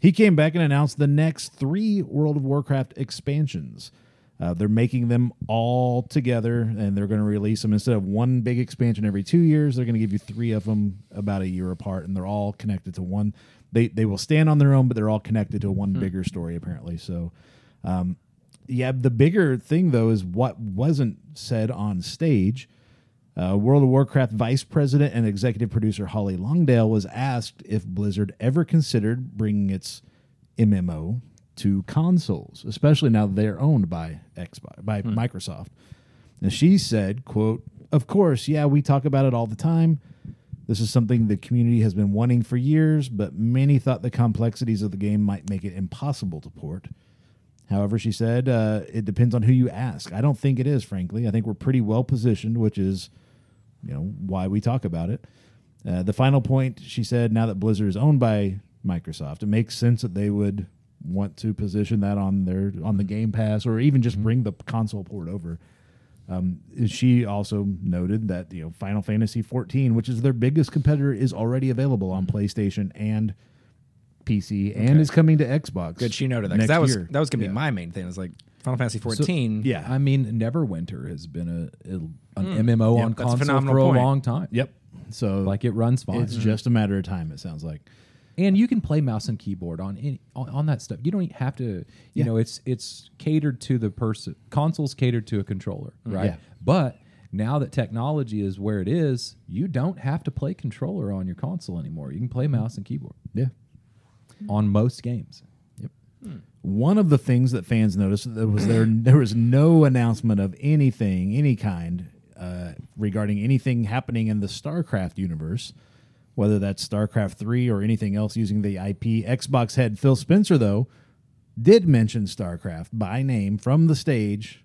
He came back and announced the next three World of Warcraft expansions. Uh, they're making them all together, and they're going to release them instead of one big expansion every two years. They're going to give you three of them about a year apart, and they're all connected to one. They they will stand on their own, but they're all connected to one bigger story apparently. So, um, yeah, the bigger thing though is what wasn't said on stage. Uh, World of Warcraft vice president and executive producer Holly Longdale was asked if Blizzard ever considered bringing its MMO to consoles, especially now that they're owned by Xbox by Microsoft. And she said, "quote Of course, yeah, we talk about it all the time. This is something the community has been wanting for years, but many thought the complexities of the game might make it impossible to port." However, she said, uh, it depends on who you ask. I don't think it is, frankly. I think we're pretty well positioned, which is, you know, why we talk about it. Uh, the final point, she said, now that Blizzard is owned by Microsoft, it makes sense that they would want to position that on their on the Game Pass or even just bring the console port over. Um, she also noted that you know Final Fantasy 14, which is their biggest competitor, is already available on PlayStation and PC, and is coming to Xbox. Good, she noted that next that was year. that was gonna Yeah. be my main thing. It's like Final Fantasy 14. yeah. I mean, Neverwinter has been a, a an MMO Yep, on that's a console for a point. long time. Yep. So Like it runs fine. it's hmm. just a matter of time. It sounds like. and you can play mouse and keyboard on any on, on that stuff. You don't have to. You Yeah. know, it's it's catered to the person. Consoles catered to a controller, hmm. right? Yeah. But now that technology is where it is, you don't have to play controller on your console anymore. You can play hmm. mouse and keyboard Yeah. on most games. One of the things that fans noticed that was there there was no announcement of anything, any kind, uh, regarding anything happening in the StarCraft universe, whether that's StarCraft three or anything else using the IP. Xbox head Phil Spencer though did mention StarCraft by name from the stage,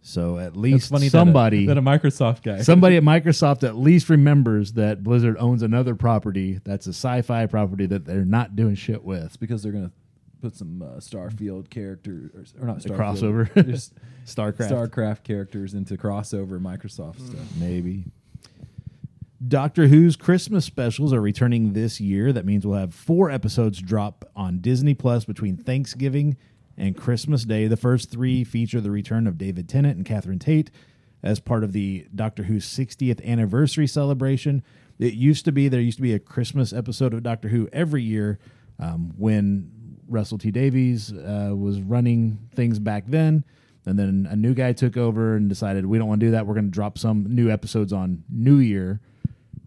so at least funny somebody that a, that a Microsoft guy. somebody at Microsoft at least remembers that Blizzard owns another property that's a sci-fi property that they're not doing shit with. because they're gonna put some uh, Starfield characters or not The Starfield, crossover. just StarCraft, StarCraft characters into crossover Microsoft stuff. maybe. Doctor Who's Christmas specials are returning this year. That means we'll have four episodes drop on Disney Plus between Thanksgiving and Christmas Day. The first three feature the return of David Tennant and Catherine Tate as part of the Doctor Who 60th anniversary celebration. It used to be there used to be a Christmas episode of Doctor Who every year um, when Russell T Davies uh, was running things back then. And then a new guy took over and decided we don't want to do that. We're going to drop some new episodes on New Year.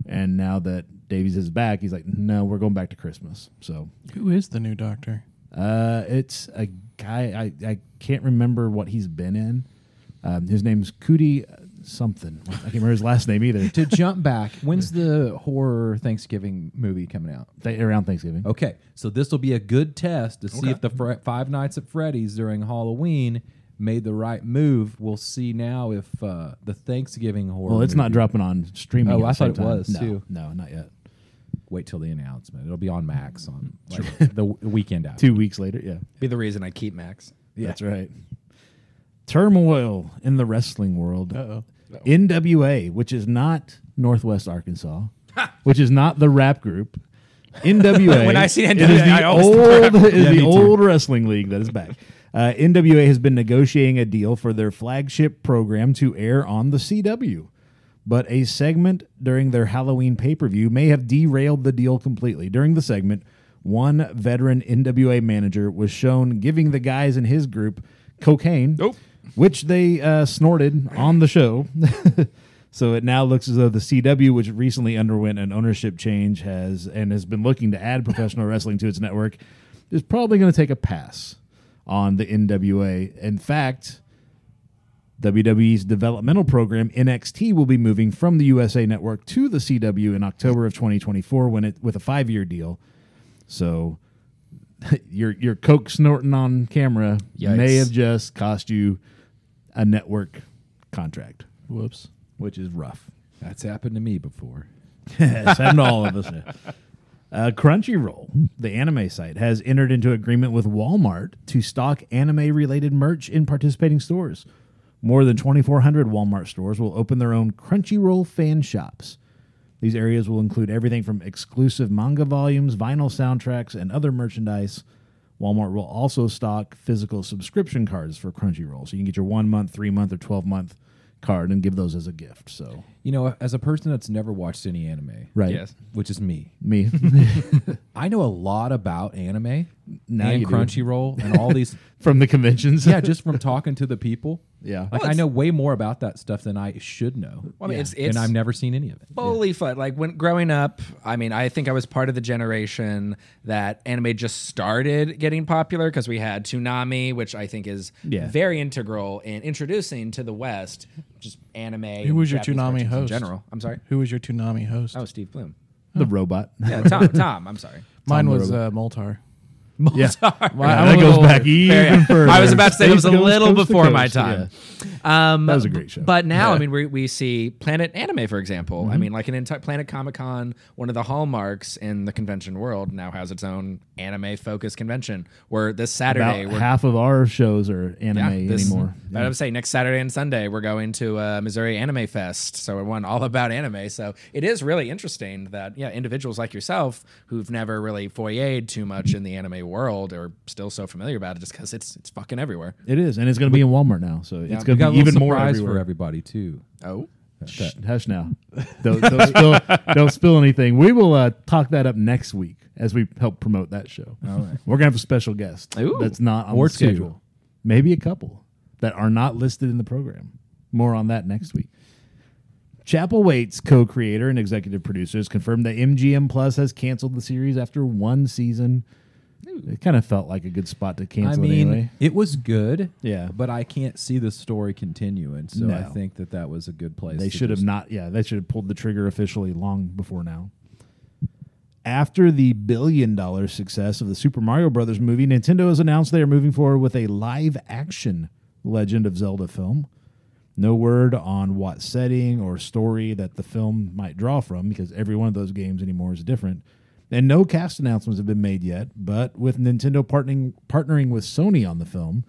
And now that Davies is back, he's like, no, we're going back to Christmas. So Who is the new doctor? uh, it's a guy I, I can't remember what he's been in. Um, his name's Cootie uh, something. I can't remember his last name either. to jump back, when's the horror Thanksgiving movie coming out? Th- around Thanksgiving. Okay, so this will be a good test to see if the Fre- Five Nights at Freddy's during Halloween made the right move. We'll see now if uh, the Thanksgiving horror. Well, it's not movie- dropping on streaming. Oh, at the I thought same it time. was, no, too. No, not yet. Wait till the announcement. It'll be on Max on like, the w- weekend after. Two weeks later, yeah. Be the reason I keep Max. That's right. Turmoil in the wrestling world. Uh-oh. NWA, which is not Northwest Arkansas, which is not the rap group. NWA. When I see NWA, is the I always old, it is Yeah, the old wrestling league that is back. Uh, NWA has been negotiating a deal for their flagship program to air on the CW, but a segment during their Halloween pay per view may have derailed the deal completely. During the segment, one veteran NWA manager was shown giving the guys in his group cocaine, Nope. Which they uh, snorted on the show. so it now looks as though the CW, which recently underwent an ownership change, has and has been looking to add professional wrestling to its network, is probably going to take a pass on the NWA. In fact, WWE's developmental program NXT will be moving from the USA Network to the CW in October of 2024 when it with a 5-year deal. So your your coke snorting on camera may have just cost you a network contract, Whoops. which is rough. That's happened to me before. it's happened to all of us. yeah. Uh, Crunchyroll, the anime site, has entered into agreement with Walmart to stock anime-related merch in participating stores. More than 2,400 Walmart stores will open their own Crunchyroll fan shops. These areas will include everything from exclusive manga volumes, vinyl soundtracks, and other merchandise. Walmart will also stock physical subscription cards for Crunchyroll, so you can get your one month, three month, or 12 month card and give those as a gift. So, You know, as a person that's never watched any anime, right, Yes. which is me, me. I know a lot about anime Now and. Crunchyroll and all these. from the conventions. yeah, just from talking to the people. yeah. Like I know way more about that stuff than I should know. Well, I mean, Yeah. it's, it's and I've never seen any of it. fully fun. Like when growing up, I mean, I think I was part of the generation that anime just started getting popular because we had Toonami, which I think is Yeah. very integral in introducing to the West just anime. Who was your Japanese Toonami host? In general, I'm sorry. Who was your Toonami host? Oh, Steve Blum. the robot. Yeah, Tom. Tom. I'm sorry. Mine Tom was Loro. uh, Moltar. Yeah, Well, Yeah, I'm that goes little- back even further. I was about to say it was a Space little Coast to before my time. yeah. Um, That was a great show. But now, Yeah. I mean, we, we see Planet Anime, for example. Mm-hmm. I mean, like an entire Planet Comic Con, one of the hallmarks in the convention world, now has its own anime focused convention. Where this Saturday, About half of our shows are anime this- anymore. But I would say next Saturday and Sunday we're going to uh, Missouri Anime Fest, so we're one all about anime. So it is really interesting that yeah, individuals like yourself who've never really foyered too much in the anime world are still so familiar about it, just because it's it's fucking everywhere. It is, and it's going to be in Walmart now, so it's going to a be even more surprise everywhere. for everybody too. Oh, Shh, hush now. don't, don't spill, don't spill anything. We will uh, talk that up next week as we help promote that show. All right. We're gonna have a special guest Ooh. that's not on Or the schedule. two. Maybe a couple that are not listed in the program. More on that next week. Chapelwaite's co-creator and executive producers confirmed that MGM Plus has canceled the series after one season. It kind of felt like a good spot to I cancel it anyway. it was good. Yeah. but I can't see the story continuing. So I think that that was a good place. They should have not. Yeah, they should have pulled the trigger officially long before now. After the billion dollar success of the Super Mario Brothers movie, Nintendo has announced they are moving forward with a live action Legend of Zelda film. No word on what setting or story that the film might draw from because every one of those games anymore is different. And no cast announcements have been made yet, but with Nintendo partnering partnering with Sony on the film,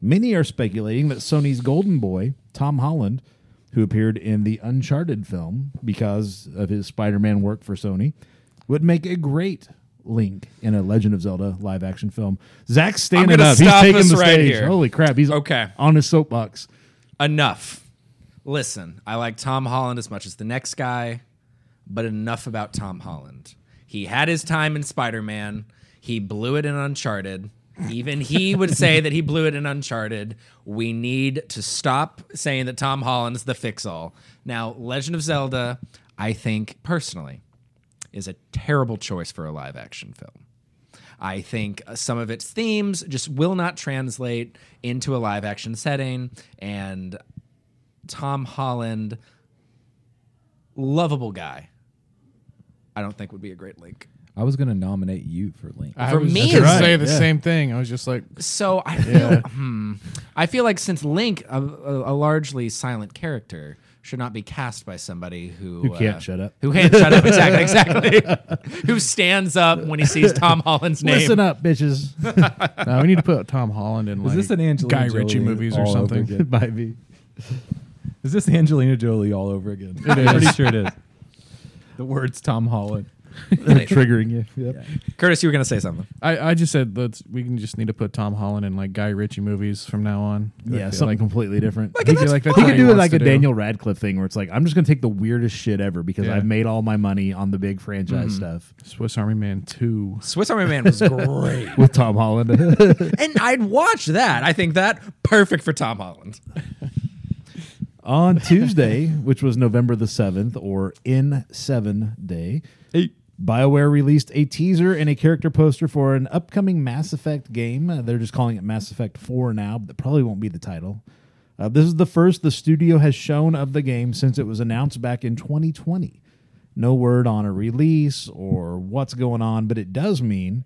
many are speculating that Sony's golden boy, Tom Holland, who appeared in the Uncharted film because of his Spider-Man work for Sony, would make a great Link in a Legend of Zelda live action film. Zach's standing up. He's taking the right stage. here. Holy crap! He's Okay. on his soapbox. enough. Listen, I like Tom Holland as much as the next guy, but enough about Tom Holland. He had his time in Spider Man. He blew it in Uncharted. Even he would say that he blew it in Uncharted. We need to stop saying that Tom Holland is the fix all. Now, Legend of Zelda, I think personally, is a terrible choice for a live action film. I think some of its themes just will not translate into a live action setting. And Tom Holland, lovable guy, I don't think would be a great link. I was going to nominate you for Link. I For was me, just gonna right, say the yeah. same thing. I was just like, So I feel, hmm, I feel like since Link, a, a, a largely silent character, should not be cast by somebody who Who can't uh, shut up. Who can't shut up? Exactly, exactly. who stands up when he sees Tom Holland's name? Listen up, bitches. no, we need to put Tom Holland in like Is this an Angelina Guy Ritchie Jolie movies or all over something. again? Might be. Is this Angelina Jolie all over again? It I'm pretty sure it is. The words Tom Holland. triggering you. Yep. Curtis, you were going to say something. I, I just said let's we can just need to put Tom Holland in like Guy Ritchie movies from now on. Yeah, something like, completely different. I feel like that's he what could do it wants like to a do. Daniel Radcliffe thing where it's like, I'm just going to take the weirdest shit ever because Yeah. I've made all my money on the big franchise mm. stuff Swiss Army Man two. Swiss Army Man was great. with Tom Holland. and I'd watch that. I think that perfect for Tom Holland. On Tuesday, which was November the 7th, or in 7 day, BioWare released a teaser and a character poster for an upcoming Mass Effect game. Uh, they're just calling it Mass Effect 4 now, but that probably won't be the title. Uh, this is the first the studio has shown of the game since it was announced back in 2020. No word on a release or what's going on, but it does mean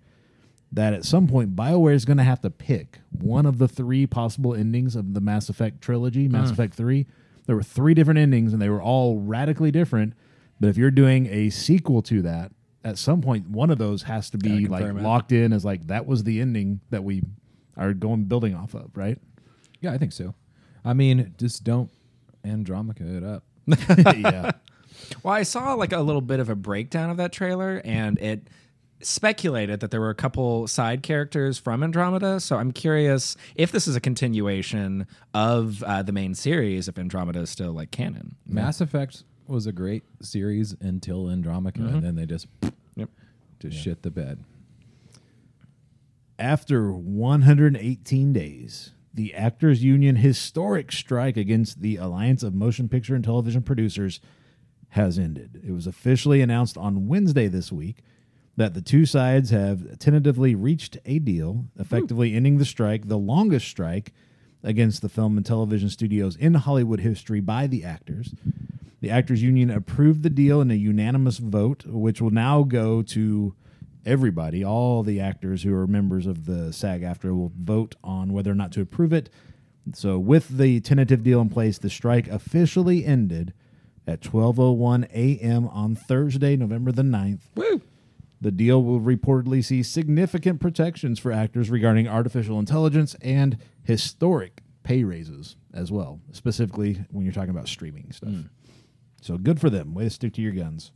that at some point BioWare is going to have to pick one of the three possible endings of the Mass Effect trilogy, Mass Effect 3. There were three different endings and they were all radically different, but if you're doing a sequel to that, at some point one of those has to be Gotta like confirm it. locked in as like that was the ending that we are going building off of, right? Yeah, I think so. I mean, just don't Andromeda it up. yeah. Well, I saw like a little bit of a breakdown of that trailer, and it speculated that there were a couple side characters from Andromeda. So I'm curious if this is a continuation of uh, the main series, if Andromeda is still like canon. Mass Effect was a great series until Andromeda, and then they just Yep. just shit the bed. After 118 days, the Actors Union historic strike against the Alliance of Motion Picture and Television Producers has ended. It was officially announced on Wednesday this week that the two sides have tentatively reached a deal, effectively ending the strike, the longest strike against the film and television studios in Hollywood history by the actors. The Actors Union approved the deal in a unanimous vote, which will now go to everybody. All the actors who are members of the SAG-AFTRA will vote on whether or not to approve it. So, with the tentative deal in place, the strike officially ended at 12:01 a.m. on Thursday, November the 9th. Woo! The deal will reportedly see significant protections for actors regarding artificial intelligence and historic pay raises as well, specifically when you're talking about streaming stuff. Hmm. So good for them. Way to stick to your guns.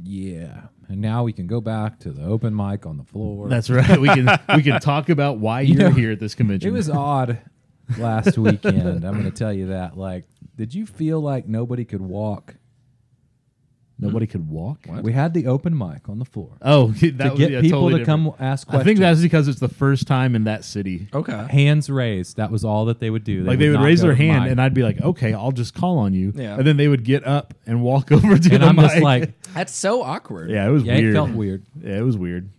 Yeah, and now we can go back to the open mic on the floor. That's right. We can we can talk about why You you're know, here at this convention. It was odd last weekend. I'm going to tell you that. Like, did you feel like nobody could walk? Nobody hmm. could walk. We had the open mic on the floor Oh, that to was, get yeah, people totally to come different. ask questions. I think that's because it's the first time in that city. Okay. hands raised. That was all that they would do. like they would not raise go their to the hand, mic. and I'd be like, "Okay, I'll just call on you." Yeah. And then they would get up and walk over to and the I'm mic. just like, That's so awkward. "Yeah, it was yeah, weird." it felt weird. Yeah, it was weird.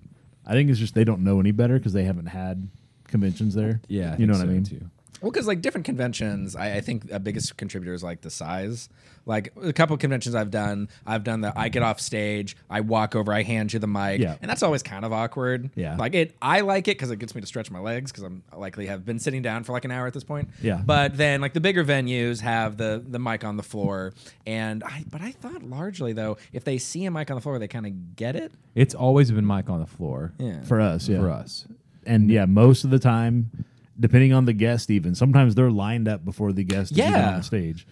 I think it's just they don't know any better because they haven't had conventions there. Yeah, I you know think what I mean. Too. Well, because like different conventions, I, I think a biggest contributor is like the size. Like a couple of conventions I've done, I've done the I get off stage, I walk over, I hand you the mic, Yeah. and that's always kind of awkward. Yeah. like it. I like it because it gets me to stretch my legs because I'm likely have been sitting down for like an hour at this point. Yeah. but then like the bigger venues have the the mic on the floor, and I but I thought largely though, if they see a mic on the floor, they kind of get it. It's always been mic on the floor Yeah, For us, yeah. for us. and yeah, most of the time, depending on the guest, even sometimes they're lined up before the guest is even Yeah. on stage.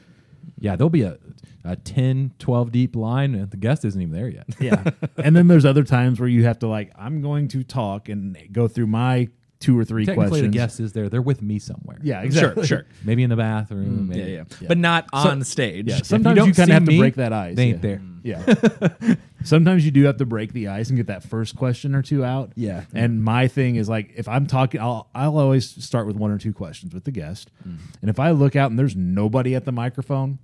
Yeah, there'll be a, a 10, 12 deep line, and the guest isn't even there yet. Yeah, and then there's other times where you have to like, I'm going to talk and go through my two or three Technically, questions. the guest is there. They're with me somewhere. yeah, exactly. sure, sure. Maybe in the bathroom. Mm, yeah, maybe. yeah, but not on stage. Yeah, sometimes you, don't kind of have to break that ice. They ain't yeah. there. Yeah. Mm. Sometimes you do have to break the ice and get that first question or two out. Yeah. And my thing is like if I'm talking I'll I'll always start with one or two questions with the guest. Mm-hmm. And if I look out and there's nobody at the microphone,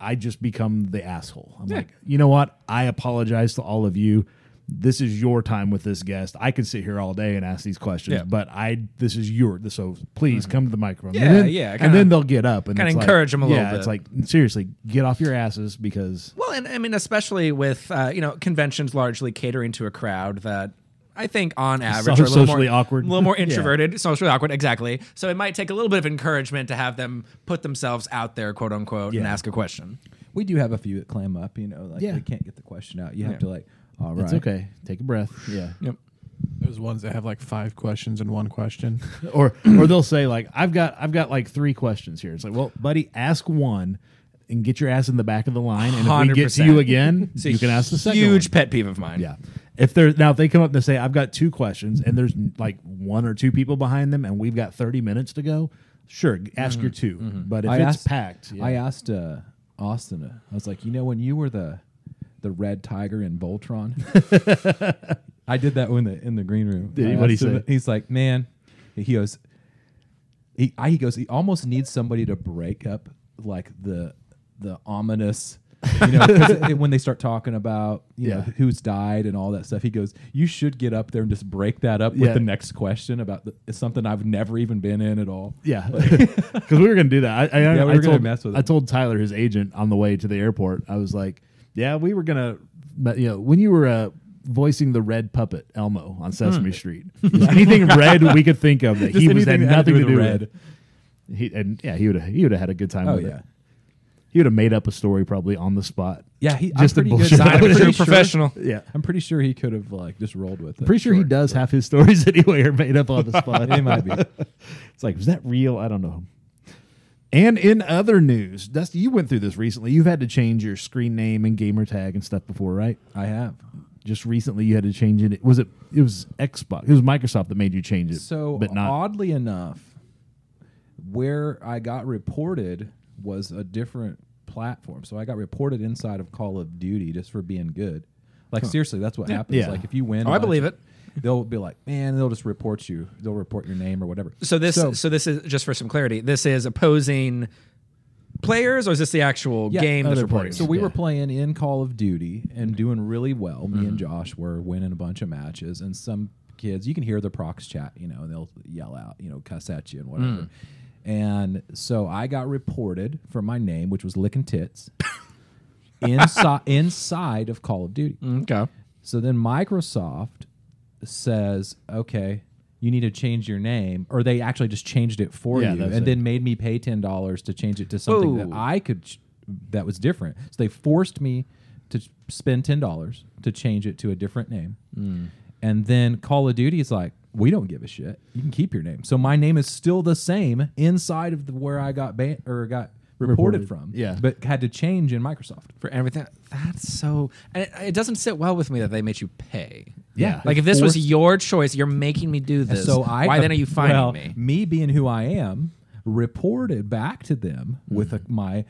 I just become the asshole. I'm like, "You know what? I apologize to all of you. This is your time with this guest. I could sit here all day and ask these questions, Yeah. but I this is your so please come to the microphone. Yeah, and then, yeah, and kinda- then they'll get up and kinda it's like- encourage 'em a little yeah, bit. It's like seriously, get off your asses because Well, and I mean, especially with uh, you know conventions largely catering to a crowd that I think on average So- are a little socially more, awkward. a little more Yeah. introverted, socially awkward, exactly. So it might take a little bit of encouragement to have them put themselves out there, quote unquote, and ask a question. We do have a few that clam up, you know, like Yeah. they can't get the question out. You have to like, all right. it's okay. Take a breath. Yeah. Yep. There's ones that have like five questions and one question. or or they'll say like I've got I've got like three questions here. It's like, well, buddy, ask one and get your ass in the back of the line, and if we get to 100%. you again, It's a you can ask the second. Huge one. pet peeve of mine. Yeah. If they're now if they come up and say I've got two questions and there's like one or two people behind them and we've got 30 minutes to go, sure, ask your 2 But if I it's asked- packed, yeah. I asked uh, Austin. Uh, I was like, you know, when you were the the red tiger in Voltron, I did that in the in the green room. Did he? What'd he say? He's like, man, he goes, he I, he goes, he almost needs somebody to break up like the the ominous. you know, it- when they start talking about you know who's died and all that stuff, he goes, "You should get up there and just break that up Yeah. with the next question about the, something I've never even been in at all." Yeah, because we were gonna do that. I, I, Yeah, we I told, mess with I told Tyler, his agent, on the way to the airport. I was like, "Yeah, we were gonna, you know, when you were uh, voicing the red puppet Elmo on Sesame Street, anything red we could think of that Just he was had nothing to with do red. with. He and yeah, he would have he would have had a good time. Oh with yeah. it. he would have made up a story probably on the spot. Yeah, he, Just to I'm pretty bullshit I'm pretty True sure- professional. Yeah, I'm pretty sure he could have like just rolled with it. pretty sure, he does half his stories anyway are made up on the spot. It might be. It's like, was that real? I don't know. And in other news, Dusty, you went through this recently. You've had to change your screen name and gamer tag and stuff before, right? I have. Just recently, you had to change it. Was it? It was Xbox. It was Microsoft that made you change it. So but not. oddly enough, where I got reported was a different platform. So I got reported inside of Call of Duty just for being good. Like seriously, that's what happens. Yeah. Like if you win, Oh, a I bunch believe of- it. They'll be like, man, they'll just report you. They'll report your name or whatever. So this, so, this is just for some clarity. This is opposing players, or is this the actual Yeah, game that's reporting? players. So we Yeah. were playing in Call of Duty and doing really well. Me Mm-hmm. and Josh were winning a bunch of matches, and some kids you can hear the prox chat, you know, and they'll yell out, you know, cuss at you and whatever. Mm. And so I got reported for my name, which was Licking Tits, inside inside of Call of Duty. Okay. So then Microsoft says, okay, you need to change your name, or they actually just changed it for Yeah, you, that's and it. then made me pay ten dollars to change it to something that Ooh. I could, ch- that was different. So they forced me to spend ten dollars to change it to a different name, Hmm. and then Call of Duty is like, we don't give a shit. You can keep your name. So my name is still the same inside of the, where I got ban- or got reported, Reported. from. Yeah. but had to change in Microsoft. For everything. That's so. And it, it doesn't sit well with me that they made you pay. Yeah. Like if this was your choice, you're making me do this. So I why then are you finding well, me? being who I am, reported back to them with Mm-hmm. uh, my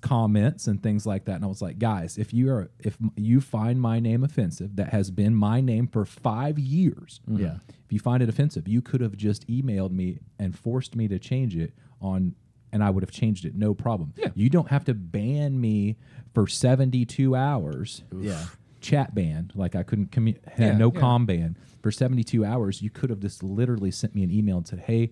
comments and things like that, and I was like, guys, if you are if you find my name offensive, that has been my name for five years. Yeah. If you find it offensive, you could have just emailed me and forced me to change it on. And I would have changed it, no problem. Yeah. You don't have to ban me for 72 hours Yeah. chat ban, like I couldn't commu- had Yeah, no yeah. com ban for 72 hours, you could have just literally sent me an email and said, "Hey,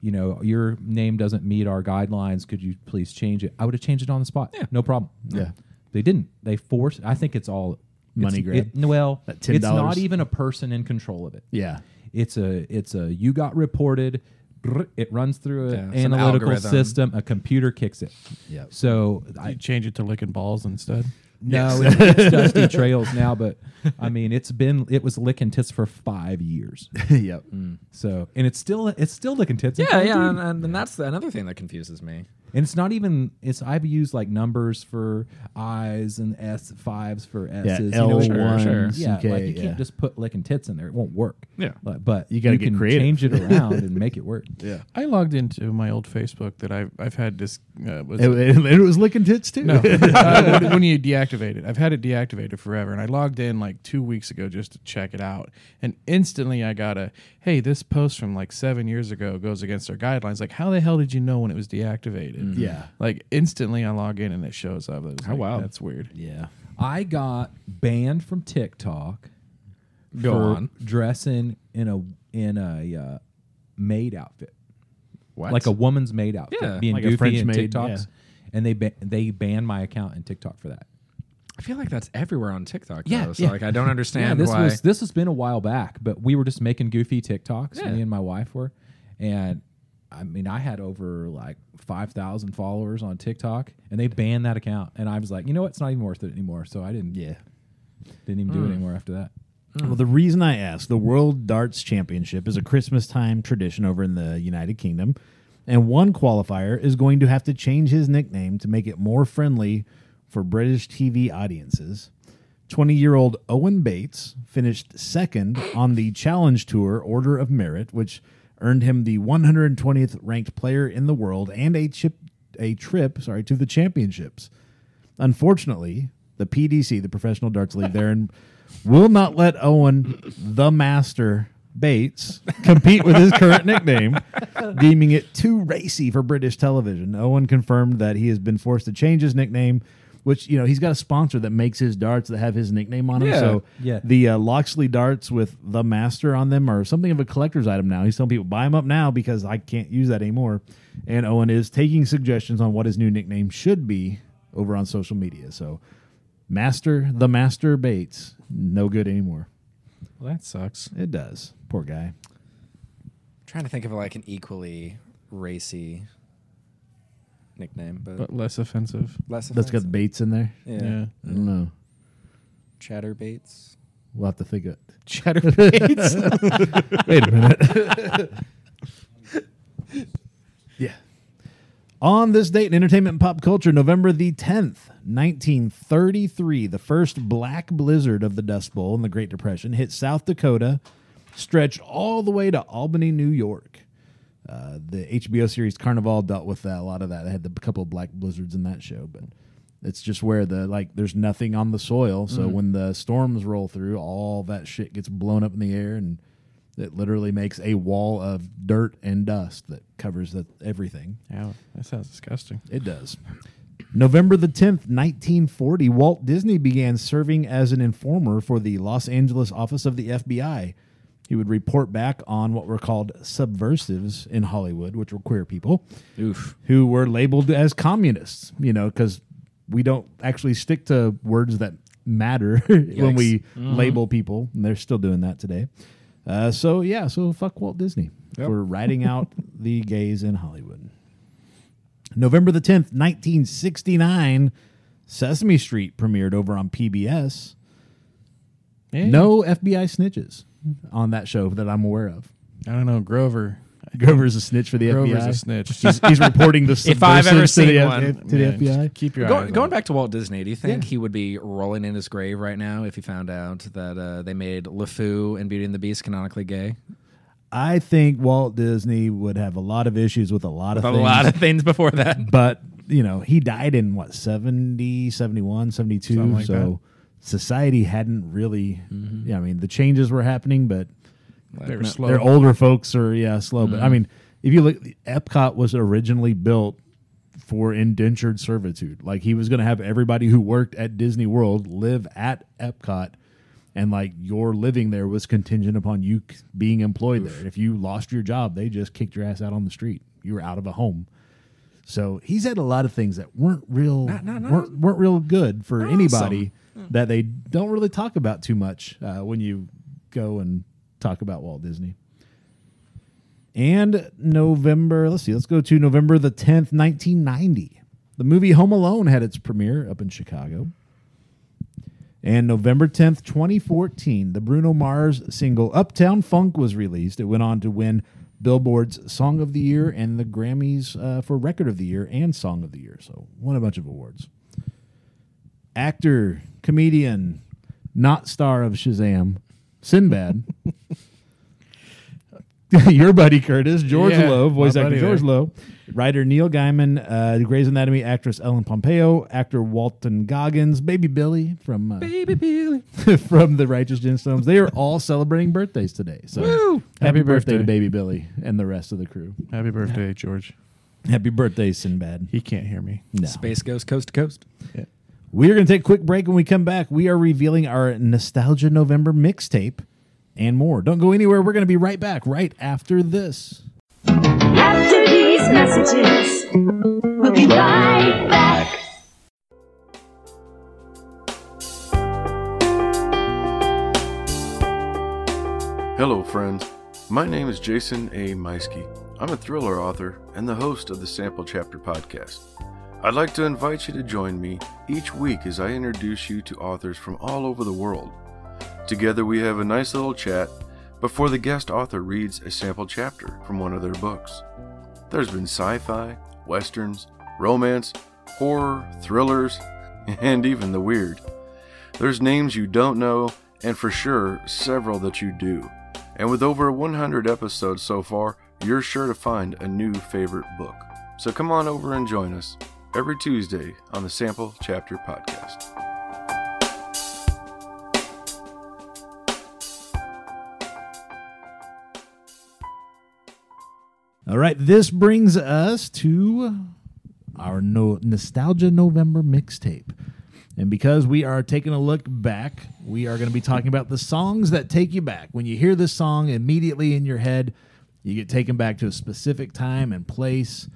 you know, your name doesn't meet our guidelines. Could you please change it?" I would have changed it on the spot. Yeah. No problem. Yeah. They didn't. They forced. I think it's all Money it's, grab? It, well, it's $10? not even a person in control of it. Yeah. It's a it's a you got reported. Brr, It runs through an some analytical algorithm. system. A computer kicks it. Yep. So You I, change it to licking balls instead. no, it's, it's Dusty Trails now, but I mean, it's been it was licking tits for five years. yep. So and it's still it's still licking tits. Yeah, yeah, and, and, and that's the, another thing that confuses me. And it's not even it's I've used like numbers for I's and S fives for S's. you know, L it- one, sure. Yeah, CK, like you can't just put licking tits in there; it won't work. Yeah. but, but You gotta get can creative. change it around and make it work. Yeah. I logged into my old Facebook that I've I've had this. Uh, was It, it- it was licking tits too. No, uh, when, when you deactivate it, I've had it deactivated forever, and I logged in like two weeks ago just to check it out, and instantly I got a, "Hey, this post from like seven years ago goes against our guidelines." Like, how the hell did you know when it was deactivated? Yeah. like instantly I log in and it shows up. It Oh, like, wow. that's weird. yeah. I got banned from TikTok Go for on. dressing in a in a uh, maid outfit, What? like a woman's maid outfit, Yeah, being like a goofy French in maid, TikToks, yeah. and they ba- they banned my account in TikTok for that. I feel like that's everywhere on TikTok. Yeah, though, so yeah. like I don't understand Yeah, understand this why. was this has been a while back, but we were just making goofy TikToks. Yeah. Me and my wife were, and I mean, I had over like five thousand followers on TikTok, and they banned that account. And I was like, you know what? It's not even worth it anymore. So I didn't Yeah. didn't even do it mm. anymore after that. Mm. Well, the reason I asked, the World Darts Championship is a Christmas time tradition over in the United Kingdom, and one qualifier is going to have to change his nickname to make it more friendly for British TV audiences. 20 year old Owen Bates finished second on the Challenge Tour Order of Merit, which earned him the 120th ranked player in the world and a chip a trip sorry to the championships. Unfortunately, the PDC, the Professional Darts League, there in, will not let Owen the Master Bates compete with his current nickname, deeming it too racy for British television. Owen confirmed that he has been forced to change his nickname, which you know he's got a sponsor that makes his darts that have his nickname on them. Yeah. So Yeah. the uh, Loxley darts with the Master on them are something of a collector's item now. He's telling people buy them up now because I can't use that anymore. And Owen is taking suggestions on what his new nickname should be over on social media. So Master, the Master Bates, no good anymore. Well, that sucks. It does. Poor guy. trying to think of like an equally racy nickname, but, But less offensive. less. That's got offensive. Bates in there. Yeah. Yeah. I don't know. Chatterbaits. We'll have to think of it. Cheddar Bates. Wait a minute. yeah. On this date in entertainment and pop culture, November the 10th, 1933, the first black blizzard of the Dust Bowl in the Great Depression hit South Dakota, stretched all the way to Albany, New York. Uh, the HBO series Carnivàle dealt with that, a lot of that. They had the couple of black blizzards in that show, but it's just where the like there's nothing on the soil. So when the storms roll through, all that shit gets blown up in the air and it literally makes a wall of dirt and dust that covers the, everything. yeah, that sounds disgusting. It does. November the 10th, 1940, Walt Disney began serving as an informer for the Los Angeles office of the FBI. He would report back on what were called subversives in Hollywood, which were queer people Oof. who were labeled as communists, you know, because we don't actually stick to words that matter when we label people, and they're still doing that today. Uh, so, yeah, so fuck Walt Disney Yep. for writing out the gays in Hollywood. November the 10th, 1969, Sesame Street premiered over on PBS. Yeah. No FBI snitches on that show that I'm aware of. I don't know. Grover. Grover's a snitch for the Grover's FBI. a snitch. He's, he's reporting the If I've ever subversives to the, seen F- one. to the Yeah, FBI. Keep your Go, eyes going on. back to Walt Disney, do you think Yeah. he would be rolling in his grave right now if he found out that uh, they made LeFou and Beauty and the Beast canonically gay? I think Walt Disney would have a lot of issues with a lot of A things. lot of things before that. but, you know, he died in what, 70, 71, 72. Something like so that. Society hadn't really, yeah, I mean, the changes were happening, but They were No, slow. their older folks are, yeah, slow. But I mean, if you look, Epcot was originally built for indentured servitude. Like he was going to have everybody who worked at Disney World live at Epcot, and like your living there was contingent upon you c- being employed there. If you lost your job, they just kicked your ass out on the street. You were out of a home. So he's had a lot of things that weren't real weren't, weren't real good for anybody that they don't really talk about too much uh, when you go and talk about Walt Disney. And November, let's see, let's go to November the 10th, 1990. The movie Home Alone had its premiere up in Chicago. And November 10th, 2014, the Bruno Mars single Uptown Funk was released. It went on to win Billboard's Song of the Year and the Grammys uh, for Record of the Year and Song of the Year. So, won a bunch of awards. Actor, comedian, not star of Shazam, Sinbad. Your buddy Curtis, George Yeah, Lowe, voice my actor buddy George there. Lowe, writer Neil Gaiman, uh, Grey's Anatomy actress Ellen Pompeo, actor Walton Goggins, Baby Billy from uh, Baby Billy. from the Righteous Gemstones. They are all celebrating birthdays today. So Woo! happy, Happy birthday. to. Baby Billy and the rest of the crew. Happy birthday, George. Happy birthday, Sinbad. He can't hear me. No. Space Ghost Coast to Coast. We are going to take a quick break. When we come back, we are revealing our Nostalgia November mixtape and more. Don't go anywhere. We're going to be right back right after this. After these messages, we'll be right back. Hello, friends. My name is Jason A. Meiske. I'm a thriller author and the host of the Sample Chapter podcast. I'd like to invite you to join me each week as I introduce you to authors from all over the world. Together, we have a nice little chat before the guest author reads a sample chapter from one of their books. There's been sci fi, westerns, romance, horror, thrillers, and even the weird. There's names you don't know, and for sure, several that you do. And with over 100 episodes so far, you're sure to find a new favorite book. So come on over and join us every Tuesday on the Sample Chapter Podcast. All right, this brings us to our no- Nostalgia November mixtape. And because we are taking a look back, we are going to be talking about the songs that take you back. When you hear this song immediately in your head, you get taken back to a specific time and place.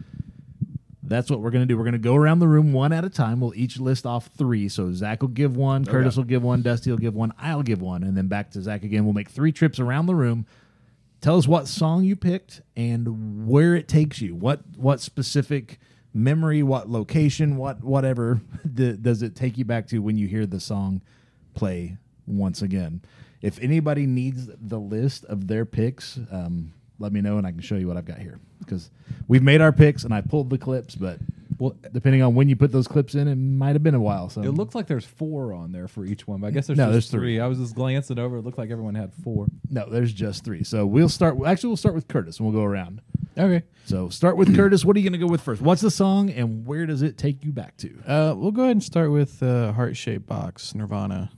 That's what we're going to do. We're going to go around the room one at a time. We'll each list off three. So Zach will give one, Curtis will give one, Dusty will give one, I'll give one, and then back to Zach again. We'll make three trips around the room. Tell us what song you picked and where it takes you. What what specific memory, what location, what whatever th- does it take you back to when you hear the song play once again? If anybody needs the list of their picks, um, let me know and I can show you what I've got here because we've made our picks and I pulled the clips, but Well, depending on when you put those clips in, it might have been a while. So it looks like there's four on there for each one, but I guess there's No, just there's three. three. I was just glancing over. It looked like everyone had four. no, there's just three. So we'll start. Actually, we'll start with Curtis and we'll go around. Okay. So start with Curtis. What are you going to go with first? What's the song and where does it take you back to? Uh, we'll go ahead and start with uh, Heart Shaped Box, Nirvana.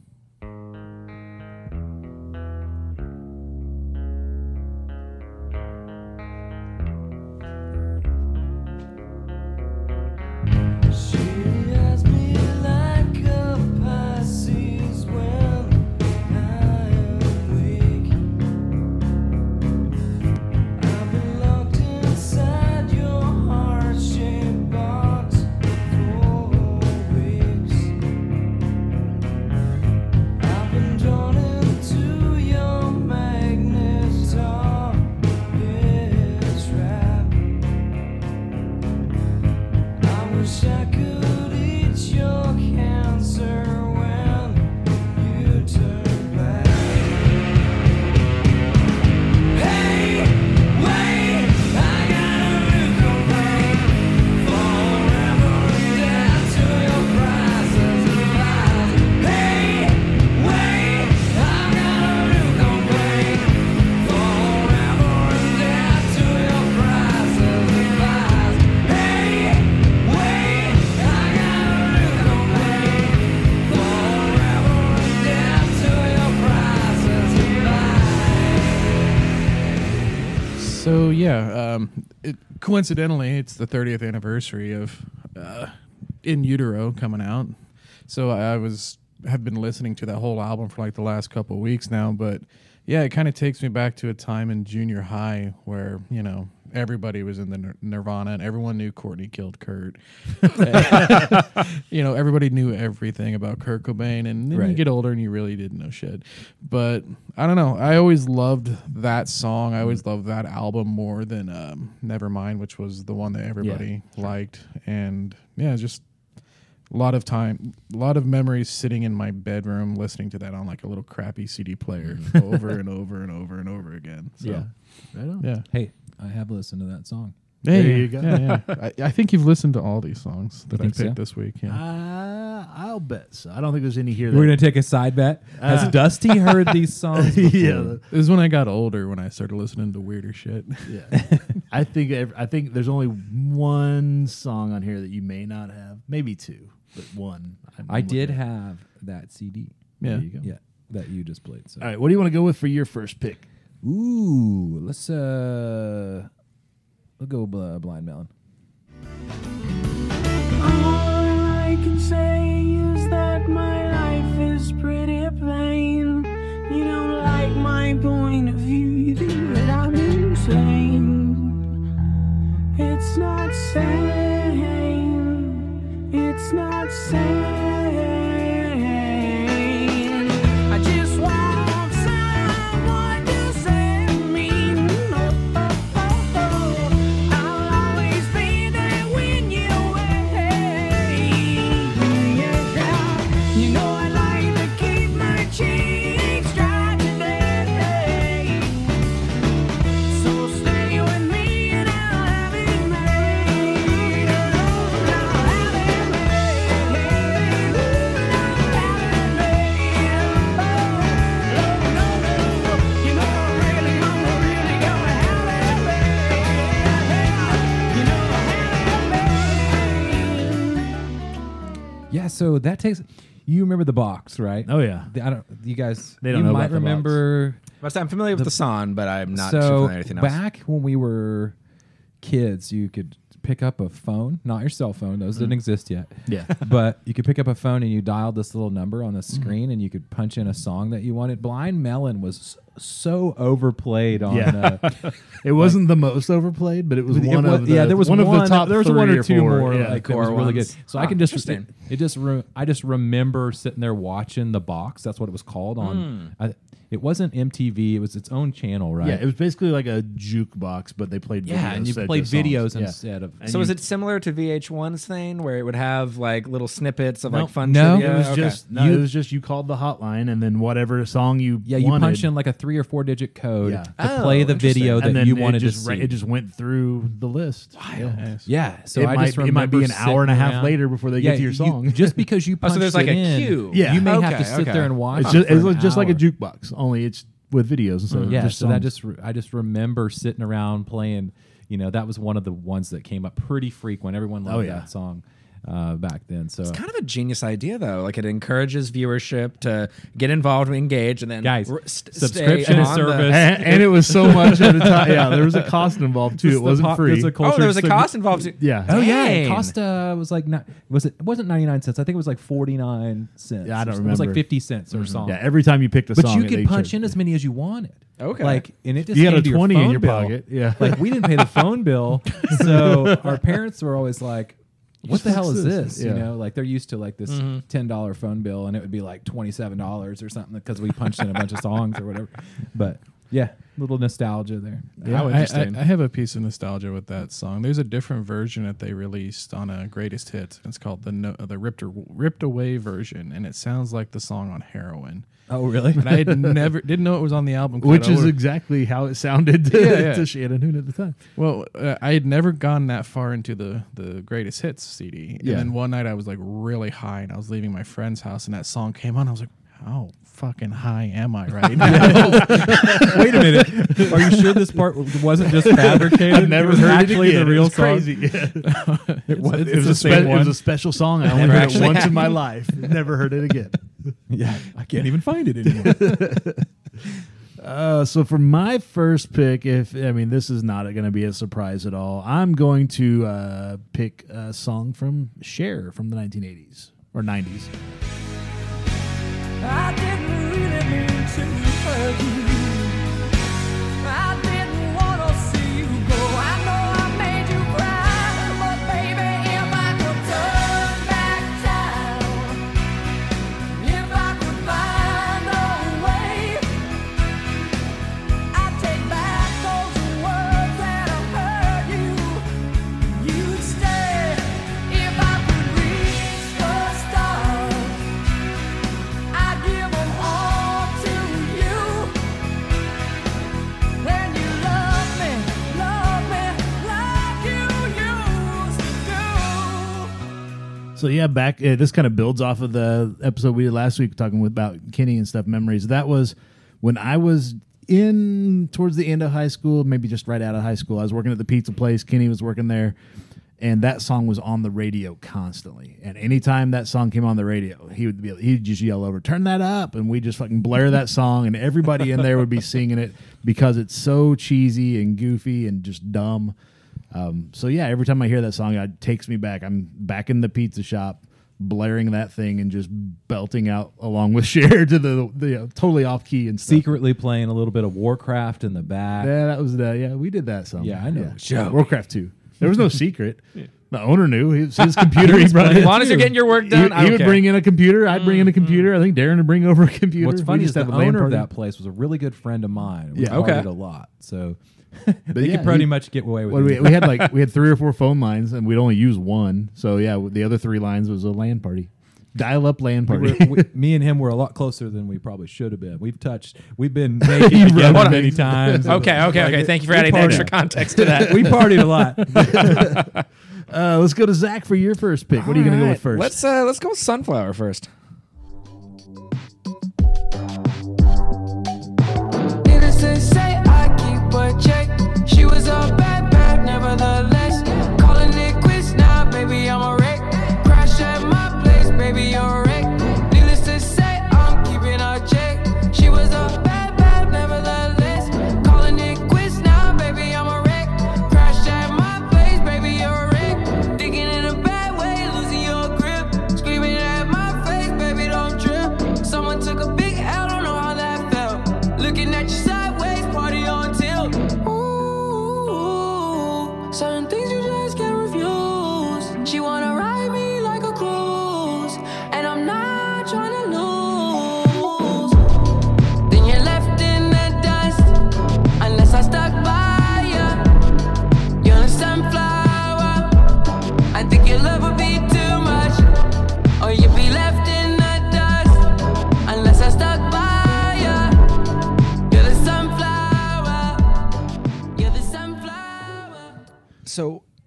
Coincidentally, it's the 30th anniversary of uh, In Utero coming out. So I was have been listening to that whole album for like the last couple weeks now. But yeah, it kind of takes me back to a time in junior high where you know everybody was in the Nirvana and everyone knew Courtney killed Kurt. you know, everybody knew everything about Kurt Cobain, and then you get older and you really didn't know shit. But I don't know. I always loved that song. I always loved that album more than um, Nevermind, which was the one that everybody liked. And yeah, just a lot of time, a lot of memories sitting in my bedroom listening to that on like a little crappy CD player over and over and over and over again. So, Yeah. Right on. yeah. Hey, I have listened to that song. There you go. Yeah, yeah. I, I think you've listened to all these songs that I picked so? this week. Yeah. Uh, I'll bet so. I don't think there's any here. We're gonna take a side bet. Has Uh, Dusty heard these songs? Before? yeah, This is when I got older when I started listening to weirder shit. yeah. I think ev- I think there's only one song on here that you may not have, maybe two, but one. I'm I did at. have that CD. Yeah. There you go. Yeah, that you just played. So. All right, what do you want to go with for your first pick? Ooh, let's uh, we'll go bl- Blind Melon. All I can say is that my life is pretty plain. You don't like my point of view, you think that I'm insane. It's not sane. It's not sane. So that takes. You remember the box, right? Oh yeah, The- I don't. You guys. They don't you know might about the box. remember. But I'm familiar with the, song, but I'm not too so familiar with anything else. back when we were kids, you could pick up a phone, not your cell phone; those Mm. didn't exist yet. yeah. but you could pick up a phone and you dialed this little number on the Mm-hmm. screen, and you could punch in a song that you wanted. Blind Melon was so overplayed on. Yeah. Uh, It wasn't the most overplayed, but it was It one was- of the yeah, there was one, one, of the top. There was one or or two four, more yeah. like that core was really good. So Huh, I can just it, it just re, I just remember sitting there watching the box. That's what it was called on. Hmm. I, it wasn't MTV. It was its own channel, right? Yeah, it was basically like a jukebox, but they played Yeah, videos and you set played to songs. videos Yeah. instead of. And So you- is it similar to VH1's thing where it would have like little snippets of like Nope. fun No. trivia? It was Okay. just no. You- it was just you called the hotline, and then whatever song you yeah, you wanted, punch in like a three or four digit code Yeah. to Oh, play the oh, interesting. video and that then you it wanted to just see. It just went through the list. Nice. yeah, so it I might just it might be remember an hour and a sitting half around- later before they Yeah, get to your you- song. just because you Oh, punched so there's like it a in, queue. Yeah. you may have Okay, to sit okay. there and watch. it's it just, for it's an like- just like a hour. jukebox, only it's with videos instead of Yeah, just so that just re- I just remember sitting around playing. You know, that was one of the ones that came up pretty frequent. Everyone oh, loved Oh, yeah. that song uh, back then. So It's kind of a genius idea, though. Like it encourages viewership to get involved, and engage, and then Guys, r- st- subscription stay and the- service. and, and it was so much at a time. Yeah, there was a cost involved too. Just It wasn't pop- free. there's oh, there was a cost involved. Too. Yeah. Oh yeah, it Dang. cost uh was like not was it? It wasn't ninety nine cents. I think it was like forty nine cents. Yeah, I don't or something. It was like fifty cents or something. yeah, every time you picked a but song, you could punch in as many as you wanted. Okay. Like and it just You had a to your 20 in your bill. pocket, yeah. Like we didn't pay the phone bill, so our parents were always like. What the hell is this? this? You know, like they're used to like this mm-hmm. ten dollar phone bill, and it would be like twenty seven dollars or something because we punched in a bunch of songs or whatever. But yeah, little nostalgia there. Yeah, How I, interesting. I, I have a piece of nostalgia with that song. There's a different version that they released on a greatest hits. It's called the no, the ripped ripped away version, and it sounds like the song on heroin. Oh, really? And I had never didn't know it was on the album, 'cause which is exactly how it sounded to, Yeah, yeah. to Shannon Hoon at the time. well, uh, I had never gone that far into the the greatest hits CD. Yeah. And then one night I was like really high, and I was leaving my friend's house, and that song came on. I was like, how fucking high am I right now? Wait a minute. Are you sure this part wasn't just fabricated? I've never it was heard actually it again. the real it was song. crazy. Yeah. It was, it, was the a same spe- it was a special song. I only heard it actually once in my life. Never heard it again. yeah, I can't even find it anymore. Uh, so for my first pick, if I mean this is not going to be a surprise at all, I'm going to uh, pick a song from Cher from the 1980s or 90s. To hurt yeah, back uh, this kind of builds off of the episode we did last week talking with, about Kenny and stuff memories. That was when I was in towards the end of high school, maybe just right out of high school. I was working at the pizza place. Kenny was working there, and that song was on the radio constantly. And anytime that song came on the radio, he would be he'd just yell over, "Turn that up!" And we just fucking blare that song, and everybody in there would be singing it because it's so cheesy and goofy and just dumb. Um, so yeah, every time I hear that song, it takes me back. I'm back in the pizza shop, blaring that thing and just belting out along with Cher to the, the uh, totally off key and stuff. Secretly playing a little bit of Warcraft in the back. Yeah, that was the yeah. We did that song. Yeah, I know. Yeah. Warcraft two. There was no secret. The owner knew his, his computer. he brought As in. long as you're getting your work done, I he don't would care. bring in a computer. I'd bring in a computer. I think Darren would bring over a computer. What's We funny just is the have a owner of that place was a really good friend of mine. We Yeah. partied Okay. a lot, so they yeah, could pretty he- much get away with Well, it. we, we had like we had three or four phone lines, and we'd only use one. So yeah, the other three lines was a LAN party, dial up LAN We party. were- we- me and him were a lot closer than we probably should have been. We've touched, we've been naked together many times. Okay, okay, okay. Thank you for adding extra context to that. We partied a lot. uh, let's go to Zach for your first pick. What are you going to go with first? Let's uh, let's go with sunflower first.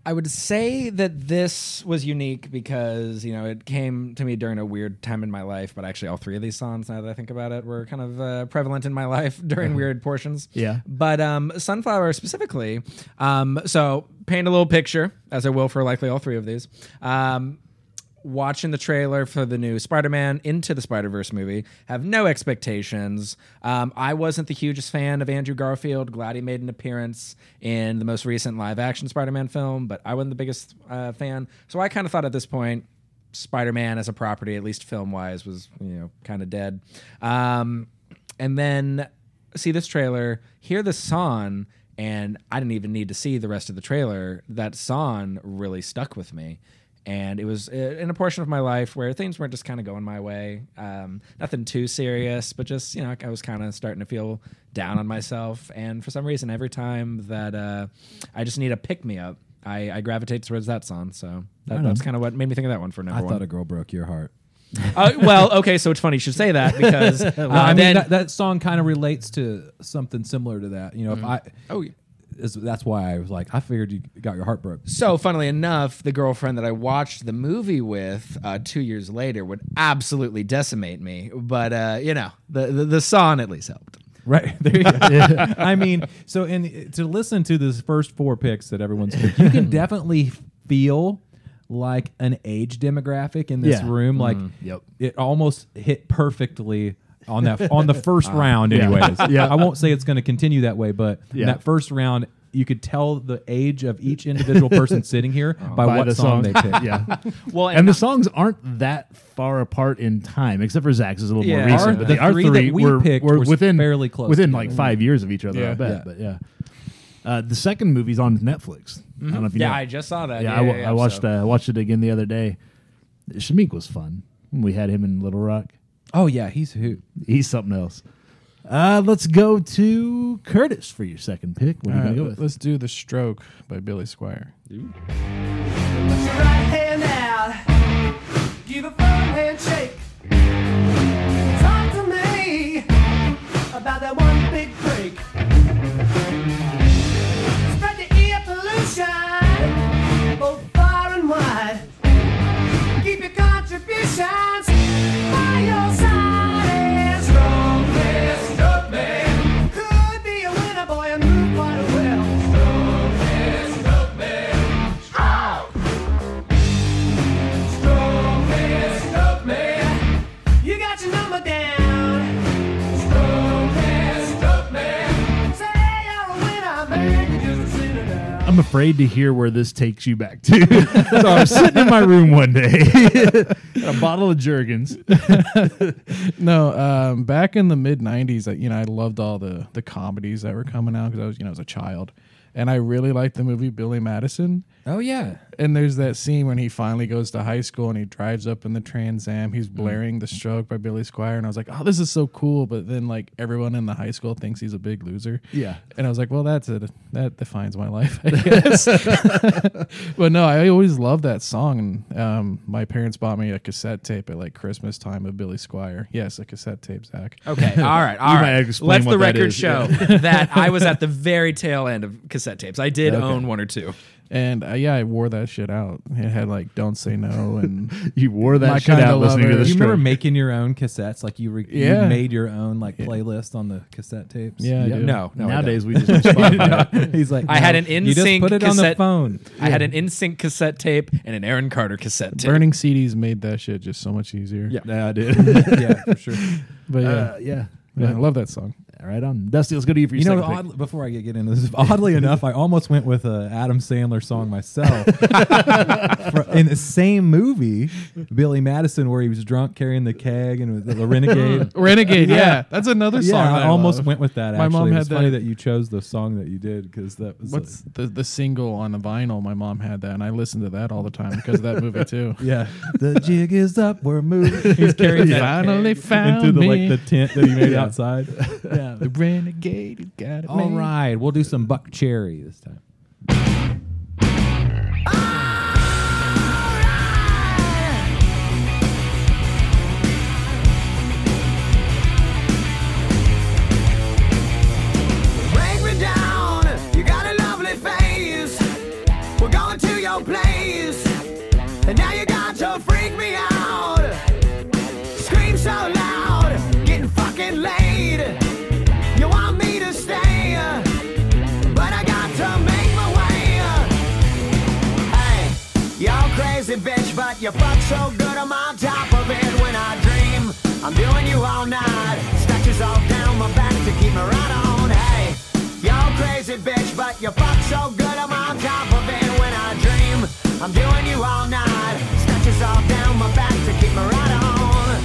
I would say that this was unique because you know it came to me during a weird time in my life. But actually, all three of these songs, now that I think about it, were kind of uh, prevalent in my life during weird portions. Yeah. But um, Sunflower specifically. Um, so paint a little picture, as I will for likely all three of these. Um, watching the trailer for the new Spider-Man Into the Spider-Verse movie, have no expectations. Um, I wasn't the hugest fan of Andrew Garfield. Glad he made an appearance in the most recent live-action Spider-Man film, but I wasn't the biggest uh, fan. So I kind of thought at this point, Spider-Man as a property, at least film-wise, was you know kind of dead. Um, and then see this trailer, hear the song, and I didn't even need to see the rest of the trailer. That song really stuck with me. And it was uh, in a portion of my life where things weren't just kind of going my way. Um, nothing too serious, but just, you know, I was kind of starting to feel down on myself. And for some reason, every time that uh, I just need a pick me up, I, I gravitate towards that song. So that, that's kind of what made me think of that one for number I one. thought a girl broke your heart. uh, well, okay, so it's funny you should say that because uh, I mean, then, that, that song kind of relates to something similar to that. You know, if I, oh, is, that's why I was like, I figured you got your heart broke. So, funnily enough, the girlfriend that I watched the movie with uh, two years later would absolutely decimate me. But uh, you know, the, the the song at least helped. Right there you go. I mean, so in to listen to this first four picks that everyone's picked, you can definitely feel like an age demographic in this Yeah. room. Like, Yep. it almost hit perfectly on that on the first round, anyways. Yeah. I won't say it's going to continue that way, but in Yeah. that first round, you could tell the age of each individual person sitting here by, By what the song, song. they picked. yeah. Well, and the songs aren't that far apart in time, except for Zach's is a little Yeah. more recent. Our- but the the, our three that three we were, picked were was within fairly close within together. like five years of each other. Yeah. I bet. Yeah. But yeah, uh, the second movie's on Netflix. I don't know if you yeah, know. I just saw that. yeah, Yeah, I, yeah, I watched so- uh, watched it again the other day. Shameik was fun. We had him in Little Rock. Oh yeah, he's who? He's something else. Uh, let's go to Curtis for your second pick. What are you All right, gonna go with? let's do The Stroke by Billy Squier. Put your right hand out. Give a firm handshake. Talk to me about that one big break. Spread the air pollution both far and wide. Keep your contributions afraid to hear where this takes you back to. so I'm sitting in my room one day, a bottle of Jergens. No, um, back in the mid '90s, I- you know, I loved all the the comedies that were coming out because I was, you know, as a child, and I really liked the movie Billy Madison. Oh yeah. And there's that scene when he finally goes to high school and he drives up in the Trans Am. He's Mm. blaring "The Stroke" by Billy Squier, and I was like, "Oh, this is so cool!" But then, like, everyone in the high school thinks he's a big loser. Yeah. And I was like, "Well, that's it. That defines my life, I guess." but no, I always loved that song. And um, my parents bought me a cassette tape at like Christmas time of Billy Squier. Yes, a cassette tape, Zach. Okay, all right, all right. Let's the record is, show that I was at the very tail end of cassette tapes. I did own one or two. And uh, yeah, I wore that shit out. It had like "Don't Say No" and You wore that My shit Kinda out listening to Lover. the Do you remember making your own cassettes? Like you, re- Yeah. you made your own like playlist on the cassette tapes. yeah, I Yep. do. No, no. I Nowadays we just use Spotify. He's like, I had "No, an You just NSYNC put it on the cassette- phone. I had an NSYNC cassette tape and an Aaron Carter cassette tape. Burning CDs made that shit just so much easier. Yeah. yeah, I did. yeah, for sure. but yeah, Uh, yeah. yeah, I love that song. Right on. Dusty, let's go to you for your You know, second pick. before I get, get into this, oddly enough, I almost went with a Adam Sandler song myself. For- in the same movie, Billy Madison, where he was drunk carrying the keg and with the Renegade. Renegade, yeah. that's another song. yeah, that I almost love. went with that. My Actually, mom it's had funny that- that you chose the song that you did because that was What's like- the the single on the vinyl? My mom had that, and I listened to that all the time because of that movie too. yeah. the jig is up. We're moving. He's carrying that Finally keg found into the me. like the tent that he made outside. Yeah. The renegade, you got it. All made. right, we'll do some Buckcherry this time. Break you fuck so good I'm on top of it when I dream. I'm doing you all night. Scratches all down my back to keep me right on. Hey, y'all crazy bitch, but you fuck so good I'm on top of it when I dream. I'm doing you all night. Scratches all down my back to keep me right on.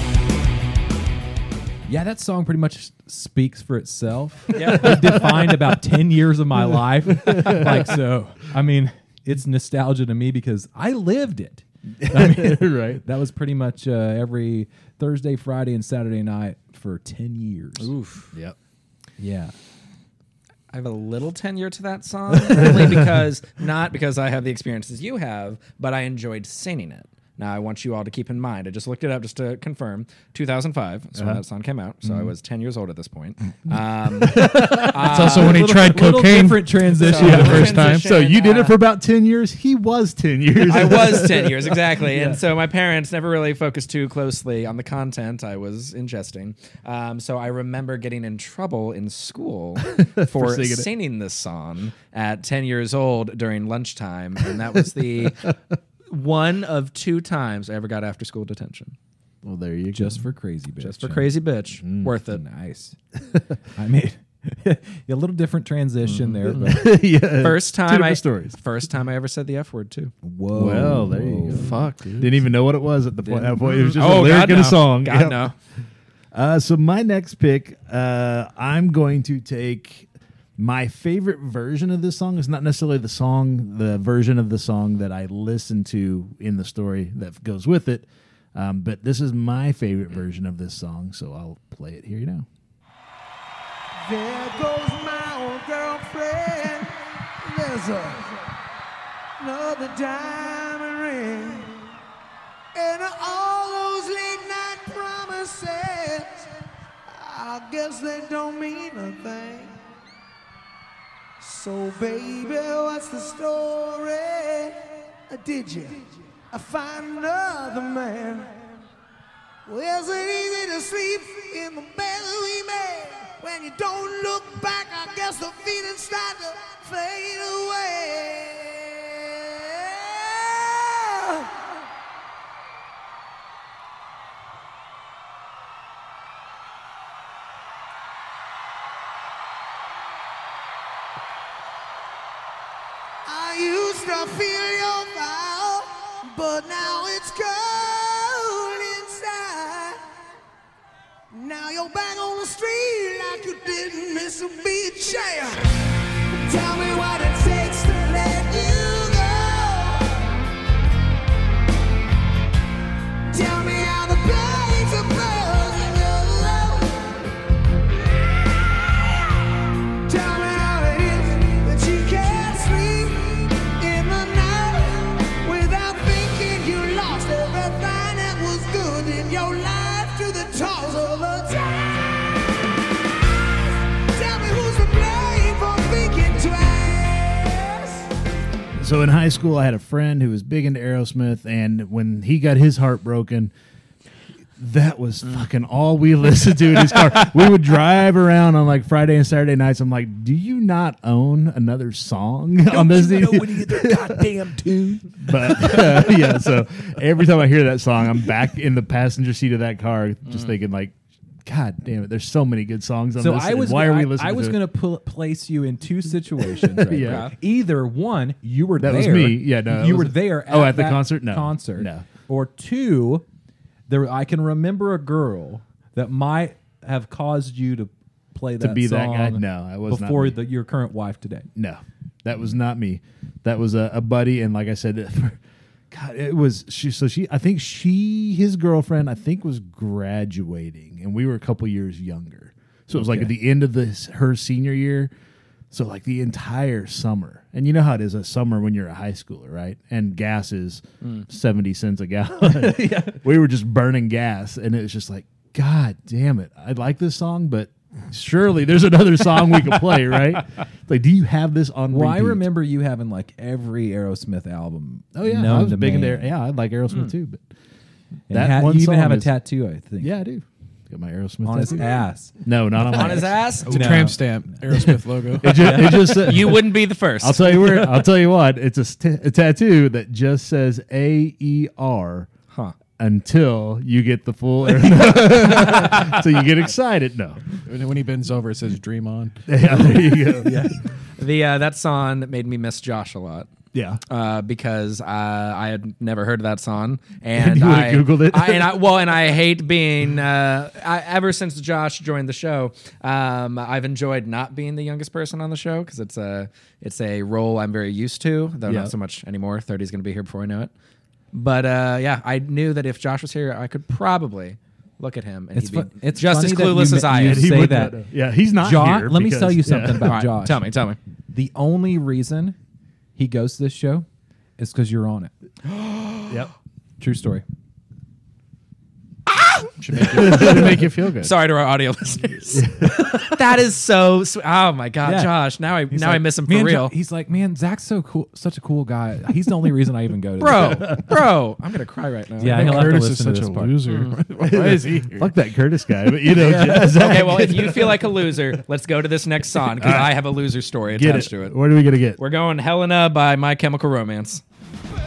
Yeah, that song pretty much speaks for itself. Yeah. it defined about 10 years of my life. like, so, I mean, it's nostalgia to me because I lived it. I mean, right. that was pretty much uh, every Thursday, Friday, and Saturday night for 10 years. Oof. Yep. Yeah. I have a little tenure to that song, only because not because I have the experiences you have, but I enjoyed singing it. Now I want you all to keep in mind. I just looked it up just to confirm. 2005 is when that song came out, so I was 10 years old at this point. Um, It's also when he Little- tried little cocaine. different transition. So- the first time. So you did uh, it for about 10 years. He was 10 years. I was 10 years, exactly. And so my parents never really focused too closely on the content I was ingesting. Um, so I remember getting in trouble in school for, singing it. singing this song at 10 years old during lunchtime. And that was the one of two times I ever got after school detention. Well, there you go. just for crazy bitch. Just for crazy bitch. Mm. Worth it. Nice. I mean, a little different transition there, but go. yeah. First Two time different I stories. first time I ever said the F word too. whoa. Well, there you go. Fuck, dude. Didn't even know what it was at the point. That point. It was just oh a lyric God, in no. a song. God Yep. no. Uh, so my next pick, uh, I'm going to take my favorite version of this song. is not necessarily the song, the version of the song that I listen to in the story that goes with it, um, but this is my favorite version of this song. So I'll play it here now. There goes my old girlfriend. There's a, another diamond ring. And all those late night promises, I guess they don't mean a thing. So, baby, what's the story? Did you find another man? Well, is it easy to sleep in the bed we made? When you don't look back, I guess the feelings start to fade away. Street like you didn't miss a beat. Yeah. So in high school, I had a friend who was big into Aerosmith, and when he got his heart broken, that was fucking all we listened to in his car. we would drive around on like Friday and Saturday nights. I'm like, do you not own another song on this? You know when you get their goddamn tune. but uh, yeah, so every time I hear that song, I'm back in the passenger seat of that car, just thinking like, God damn it! There's so many good songs on So this. I was why are we listening? I, was going to pl- place you in two situations. Right Yeah. now. Either one, you were there. That there. was me. Yeah, no, you were there. Oh, at the concert? No. concert. No. Or two, there. I can remember a girl that might have caused you to play that be that guy? No, I was before the, your current wife today. No, that was not me. That was a, a buddy, and like I said, God, it was she. So she, I think she, his girlfriend, I think was graduating, and we were a couple years younger. So it was like at the end of this her senior year. So like the entire summer, and you know how it is a summer when you're a high schooler, right? And gas is hmm. seventy cents a gallon. We were just burning gas, and it was just like, God damn it! I like this song, but surely there's another song we could play, right? Like, do you have this on? Well, I remember you having like every Aerosmith album. Oh yeah, known I was to big into man. yeah. I like Aerosmith hmm. too, but And that ha- one you even song have a tattoo, I think. yeah, I do. Got my Aerosmith on his ass. No, not on, my On his ass? It's a No. tramp stamp, Aerosmith logo. It just, it just said- You wouldn't be the first. I'll tell you where. I'll tell you what. It's a, st- a tattoo that just says A E R Huh. Until you get the full. air. so you get excited. No, when when he bends over, it says "Dream On." yeah, there you go. Yeah, The uh, that song made me miss Josh a lot. yeah. uh, because uh, I had never heard of that song, and You I Googled it? I, and I, well, and I hate being. Uh, I, ever since Josh joined the show, um, I've enjoyed not being the youngest person on the show because it's a it's a role I'm very used to, though Yeah. not so much anymore. Thirty's going to be here before I know it. But uh, yeah, I knew that if Josh was here, I could probably look at him and It's he'd be it's just as clueless as I am. He say would that. Yeah, he's not Josh, here let me tell you yeah. something about All right, Josh. tell me, tell me. The only reason he goes to this show is because you're on it. Yep. True story. Should make you, should make you feel good. Sorry to our audio listeners. that is so. Sweet. Oh my god, Yeah. Josh! Now I He's now I like, miss him for "Man, Jo- real. he's like, man, Zach's so cool, such a cool guy. He's the only reason I even go to bro, this. bro, I'm gonna cry right now. Yeah, he'll have to Curtis is listen to such this a part. loser. Mm. Why is he here? Fuck that Curtis guy, but you know, Zach, Okay, well, if you feel like a loser, let's go to this next song because I have a loser story get attached it. to it. What are we gonna get? We're going Helena by My Chemical Romance. Just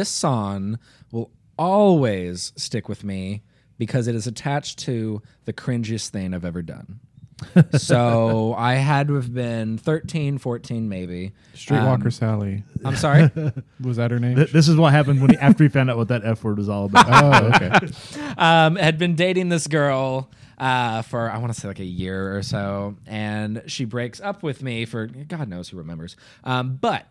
this song will always stick with me because it is attached to the cringiest thing I've ever done. so I had to have been 13, 14 maybe. Streetwalker Um, Sally. I'm sorry. Was that her name? Th- This is what happened when he, after he found out what that F word was all about. oh, okay. um, had been dating this girl uh, for I want to say like a year or so, and she breaks up with me for God knows who remembers. Um, but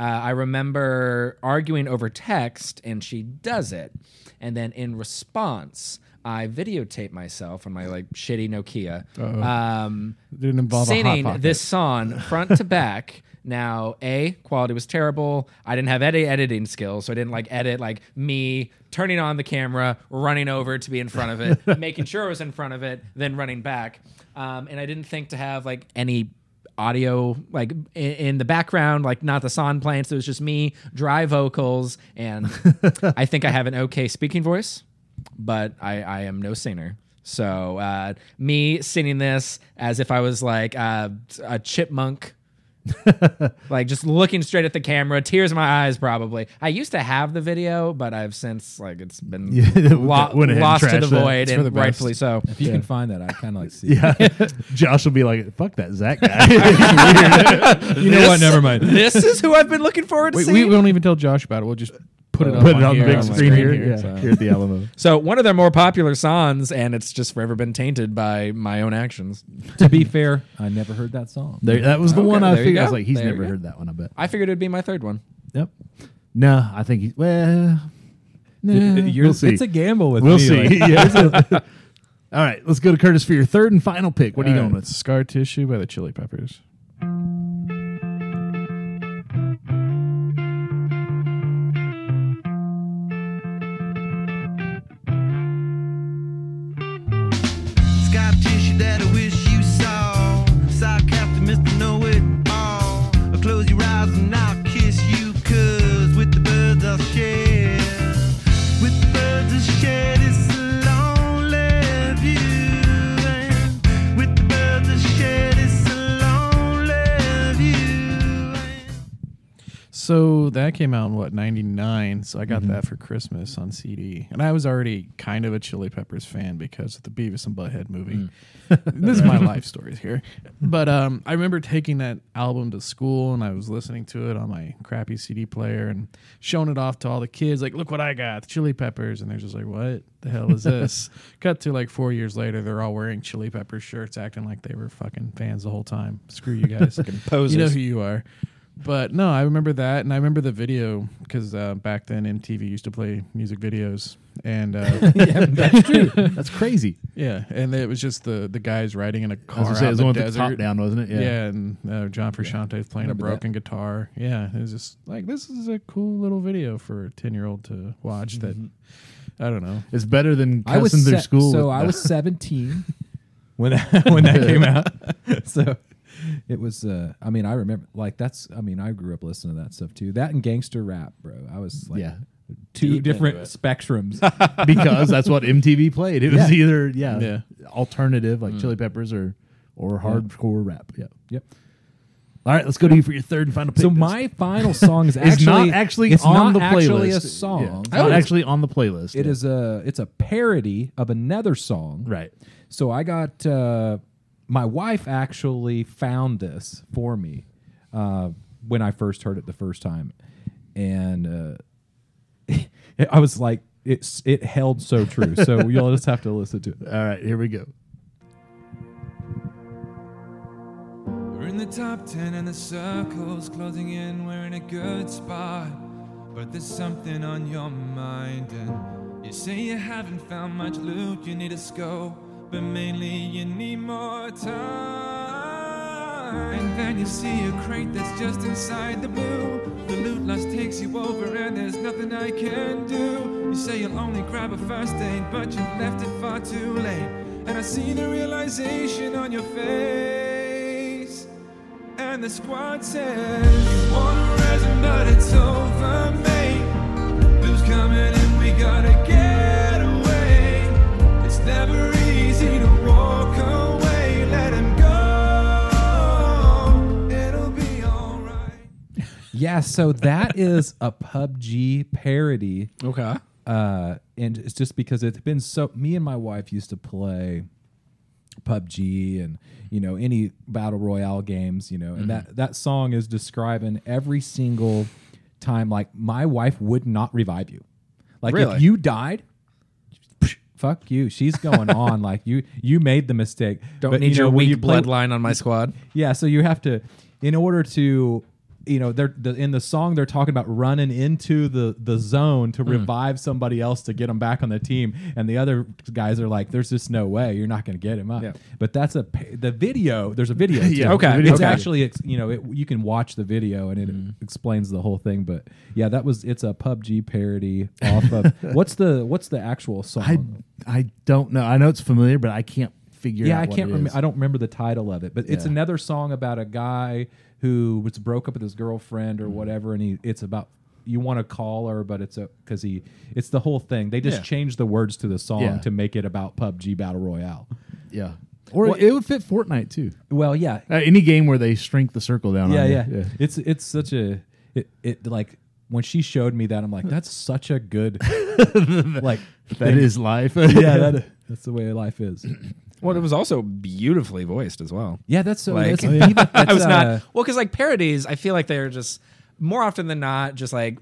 uh, I remember arguing over text, and she does it, and then in response. I videotape myself on my like shitty Nokia, um, Didn't involve a hot singing pocket. this song front to back. Now, a quality was terrible. I didn't have any editing skills, so I didn't like edit like me turning on the camera, running over to be in front of it, making sure I was in front of it, then running back. Um, and I didn't think to have like any audio like in, in the background, like not the song playing. So it was just me, dry vocals, and I think I have an okay speaking voice, but I, I am no singer. So uh, me singing this as if I was like uh, a chipmunk like just looking straight at the camera, tears in my eyes. Probably. I used to have the video, but I've since like it's been Yeah, lo- went lost to the that. void, It's for and the best. rightfully so. If you can find that, I kind of like see. yeah, Josh will be like, "Fuck that Zach guy." You know what? Never mind. this is who I've been looking forward to We, seeing. we won't even tell Josh about it. We'll just put it uh, up Put on it on the big the screen here, yeah, so. here at the Alamo. so one of their more popular songs, and it's just forever been tainted by my own actions. to be fair, I never heard that song. There, that was the Okay, one I figured. I was like, he's There never heard that one. I bet. I figured it'd be my third one. Yep. No, I think he. Well, nah, You're- we'll see. It's a gamble with we'll me. see. like- yeah. All right, let's go to Curtis for your third and final pick. What are you All going with? Scar Tissue by the Chili Peppers. So that came out in what '99. So I got Mm-hmm. that for Christmas on CD, and I was already kind of a Chili Peppers fan because of the Beavis and Butthead movie. Mm. this is my life stories here, but um, I remember taking that album to school and I was listening to it on my crappy CD player and showing it off to all the kids. Like, look what I got, the Chili Peppers, and they're just like, "What the hell is this?" Cut to like four years later, they're all wearing Chili Peppers shirts, acting like they were fucking fans the whole time. Screw you guys, you know who you are. But no, I remember that, and I remember the video because uh, back then MTV used to play music videos, and uh, yeah, that's true. That's crazy. yeah, and it was just the the guys riding in a I car out say, it in was the the one with the desert. top down, wasn't it? Yeah, and uh, John Frusciante was playing a Remember that. broken guitar. Yeah, it was just like this is a cool little video for a ten year old to watch. That Mm-hmm. I don't know. It's better than I was cussing through se- school. So I was 17 when that, when that came out. so it was. Uh, I mean, I remember like that's. I mean, I grew up listening to that stuff too. That and gangster rap, bro. I was like, Yeah. two Deep different spectrums. because that's what MTV played. It was Yeah. either yeah, Yeah. alternative like Chili Peppers or or hardcore rap. Yeah. yep. All right, let's go to you for your third and final pick. So my final song is is actually not actually it's on not the playlist. actually a Yeah, song. it's not actually on the playlist. It Yeah. is a it's a parody of another song. right. So I got uh, my wife actually found this for me uh, when I first heard it the first time, and uh, I was like, it's it held so true. So you'll just have to listen to it. All right, here we go. We're in the top 10 and the circle's closing in. We're in a good spot. But there's something on your mind. And you say you haven't found much loot. You need a scope. But mainly you need more time. And then you see a crate that's just inside the blue. The loot lust takes you over and there's nothing I can do. You say you'll only grab a first aid, but you've left it far too late. And I see the realization on your face. And the squad says, One resin, but it's over, mate. Blues coming in, we gotta get Yeah, so that is a PUBG parody. Okay. Uh, and it's just because it's been so. Me and my wife used to play PUBG and you know any battle royale games. You know, and that that song is describing every single time. Like my wife would not revive you. Like Really? if you died. Fuck you. She's going on like you. You made the mistake. Don't But, need you know, your weak you bloodline on my squad. yeah, so you have to, in order to, you know, they're the, in the song they're talking about running into the the zone to revive somebody else to get them back on the team, and the other guys are like, "There's just no way you're not going to get him up." Yeah. But that's a the video. There's a video. Yeah, okay, It's okay. actually you know it, you can watch the video and it Hmm. explains the whole thing. But yeah, that was it's a PUBG parody off of what's the what's the actual song? I I don't know. I know it's familiar, but I can't figure. yeah, out I can't remember. I don't remember the title of it, but it's another song about a guy who was broke up with his girlfriend or whatever, and he it's about you want to call her, but it's a because he it's the whole thing. They just Yeah. changed the words to the song Yeah. to make it about PUBG battle royale. Yeah, or it would fit Fortnite too. Well, yeah, Uh, any game where they shrink the circle down. yeah, on you. yeah, It's it's such a it, it like when she showed me that, I'm like, that's such a good like That is life. yeah, that, that's the way life is. Well, it was also beautifully voiced as well. Yeah, that's so. Like, that's, even- I that's, was uh, not well because like parodies, I feel like they're just more often than not just like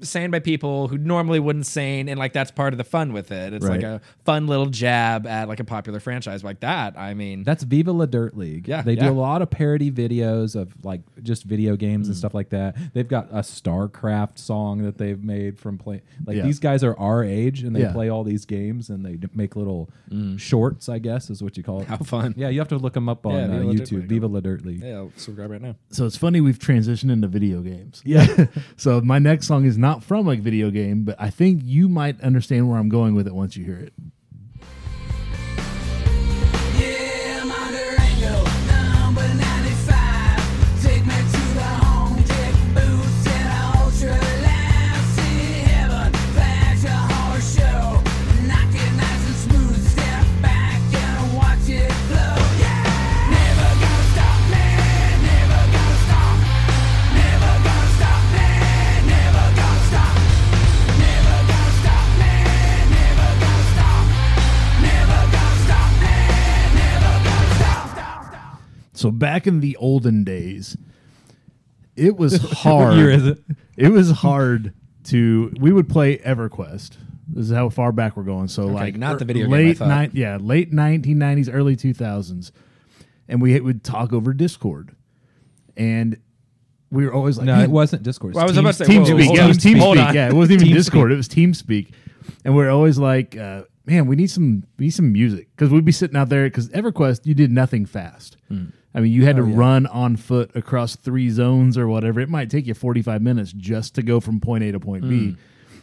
saying by people who normally wouldn't sane, and like that's part of the fun with it. It's like a fun little jab at like a popular franchise like that. I mean, That's Viva La Dirt League. Yeah, they yeah. do a lot of parody videos of like just video games Mm. and stuff like that. They've got a StarCraft song that they've made from play. Like Yeah. these guys are our age and they Yeah. play all these games and they d- make little shorts. I guess is what you call it. Mm. How fun. Yeah, you have to look them up on Yeah, uh, Viva La YouTube. League. Viva La Dirt League. yeah, I'll subscribe right now. So it's funny we've transitioned into video games. Yeah. so my next song is not from like video game, but I think you might understand where I'm going with it once you hear it. So back in the olden days, it was hard. What year is it? It was hard to. We would play EverQuest. This is how far back we're going. So like not the er- video game I late thought. nine, yeah, late 1990s, early 2000s, and we would talk over Discord, and we were always like, No, "Man, it wasn't Discord. Well, I was Teams- about to say, whoa, TeamSpeak. hold Yeah, on. it was Hold TeamSpeak. on. Yeah, it wasn't even Discord. It was TeamSpeak. And we're always like, uh, man, we need some we need some music because we'd be sitting out there because EverQuest you did nothing fast. I mean, you had to run on foot across three zones or whatever. It might take you forty five minutes just to go from point A to point B.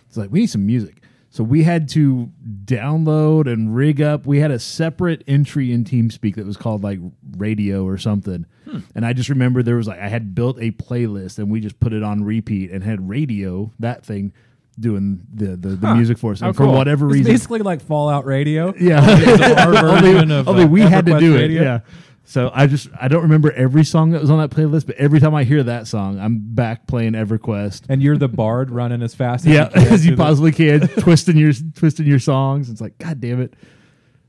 It's like we need some music. So we had to download and rig up. We had a separate entry in TeamSpeak that was called like radio or something. And I just remember there was like I had built a playlist and we just put it on repeat and had radio that thing doing the the, the music for us. And for whatever It's reason, basically like Fallout Radio. yeah, only, of, only uh, we had to do it. Radio. Yeah. So I just I don't remember every song that was on that playlist, but every time I hear that song, I'm back playing EverQuest. And you're the bard running as fast as Yeah, you can as you through the- possibly can, twisting your twisting your songs. It's like, God damn it.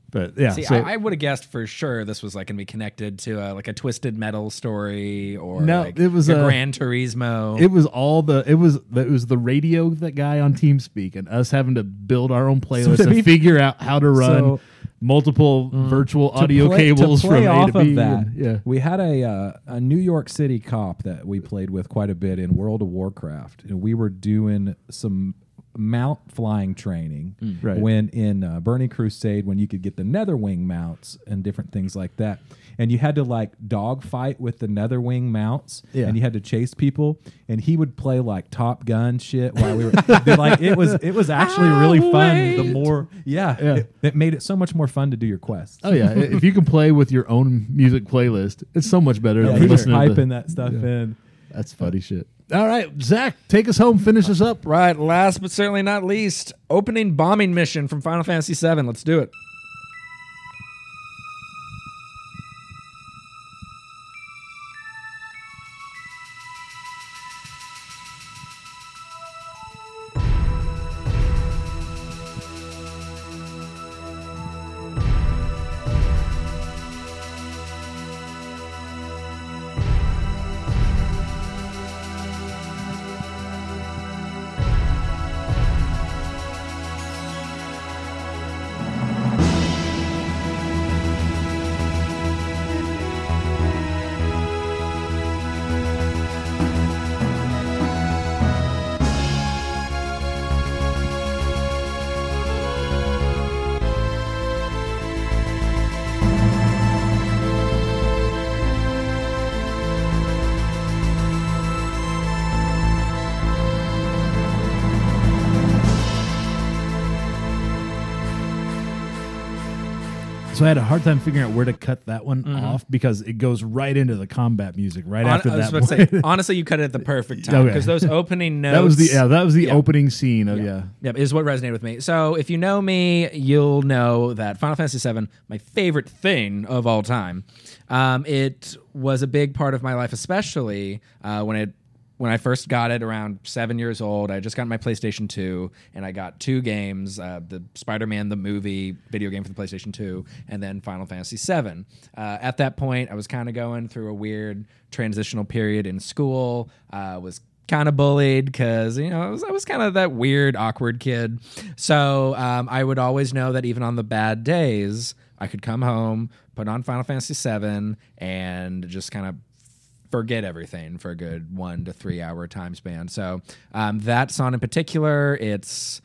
But yeah, See, so I, I would have guessed for sure this was like gonna be connected to uh, like a Twisted Metal story or No, like it was a a- Gran Turismo. it was all the it was it was the radio that guy on TeamSpeak and us having to build our own playlist to and be- figure out how to run So- multiple virtual to audio play- to cables play from off A to B. of that. and- yeah. we had a uh, a New York City cop that we played with quite a bit in World of Warcraft, and we were doing some mount flying training Right. when in uh, Burning Crusade when you could get the Netherwing mounts and different things like that. And you had to like dog fight with the Netherwing mounts, Yeah. and you had to chase people. And he would play like Top Gun shit while we were like it was it was actually really fun. The more yeah, Yeah. It, it made it so much more fun to do your quests. Oh yeah, if you can play with your own music playlist, it's so much better Yeah, than he was listening piping the, that stuff in. That's funny shit. All right, Zach, take us home. Finish us up. right. Last but certainly not least, opening bombing mission from Final Fantasy VII. Let's do it. So I had a hard time figuring out where to cut that one off because it goes right into the combat music right Mm-hmm. Hon- after I was that. about to say, honestly, you cut it at the perfect time Okay. because those opening notes. that was the yeah, that was the Yeah. opening scene of yeah. Yep, is what resonated with me. So if you know me, you'll know that Final Fantasy VII, my favorite thing of all time. Um, it was a big part of my life, especially uh, when it when I first got it around seven years old. I just got my PlayStation 2, and I got two games: uh, the Spider-Man the movie video game for the PlayStation 2, and then Final Fantasy VII. Uh, at that point, I was kind of going through a weird transitional period in school. Uh, was kind of bullied because you know I was, was kind of that weird awkward kid so um, i would always know that even on the bad days i could come home put on final fantasy 7 and just kind of forget everything for a good one to three hour time span. So um, that song in particular it's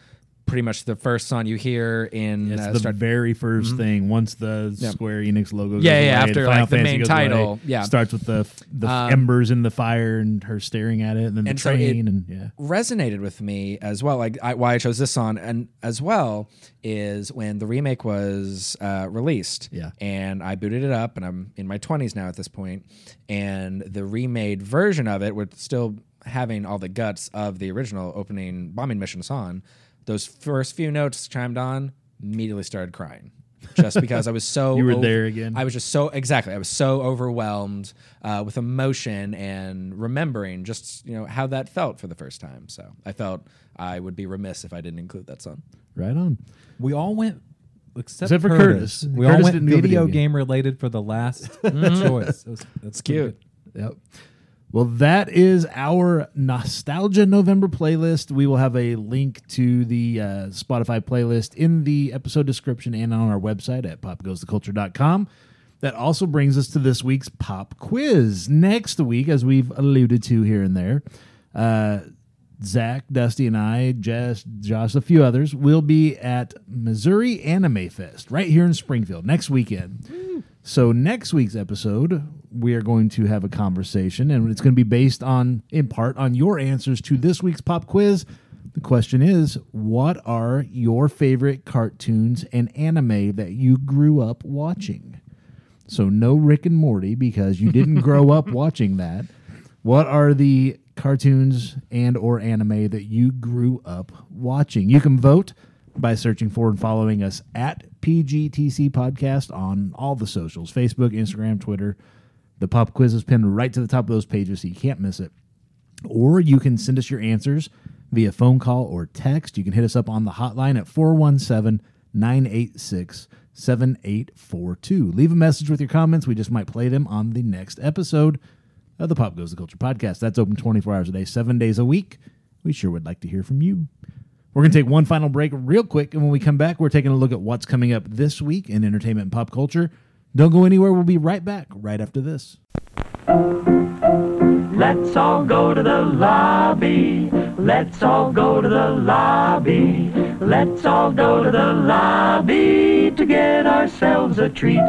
pretty much the first song you hear in It's uh, the very 1st thing once the Yep. Square Enix logo goes Yeah, yeah, after, like, the main title, away. yeah. starts with the the Um, embers in the fire and her staring at it and then the and so it- train and yeah resonated with me as well. Like I, why I chose this song and as well is when the remake was uh, released. Yeah. and I booted it up, and I'm in my 20s now at this point, and the remade version of it, with still having all the guts of the original opening bombing mission song, those first few notes chimed on, immediately started crying. Just because I was so You were there again? I was just so exactly. I was so overwhelmed uh, with emotion and remembering just you know how that felt for the first time. So I felt I would be remiss if I didn't include that song. right on We all went except, Except for Curtis. Curtis. We Curtis all went video video game. game. related for the last choice. It was- that's pretty cute. good. Yep. Well, that is our Nostalgia November playlist. We will have a link to the uh, Spotify playlist in the episode description and on our website at popgoestheculture.com. That also brings us to this week's pop quiz. Next week, as we've alluded to here and there, uh, Zach, Dusty, and I, Jess, Josh, a few others, will be at Missouri Anime Fest right here in Springfield next weekend. So next week's episode, we are going to have a conversation, and it's going to be based on, in part, on your answers to this week's pop quiz. The question is, what are your favorite cartoons and anime that you grew up watching? So no Rick and Morty because you didn't grow up watching that. What are the cartoons and or anime that you grew up watching? You can vote by searching for and following us at PGTC Podcast on all the socials, Facebook, Instagram, Twitter. The pop quiz is pinned right to the top of those pages so you can't miss it. Or you can send us your answers via phone call or text. You can hit us up on the hotline at 417 986 7842. Leave a message with your comments. We just might play them on the next episode of the Pop Goes the Culture podcast. That's open 24 hours a day, seven days a week. We sure would like to hear from you. We're going to take one final break real quick. And when we come back, we're taking a look at what's coming up this week in entertainment and pop culture. Don't go anywhere. We'll be right back right after this. Let's all go to the lobby. Let's all go to the lobby. Let's all go to the lobby to get ourselves a treat.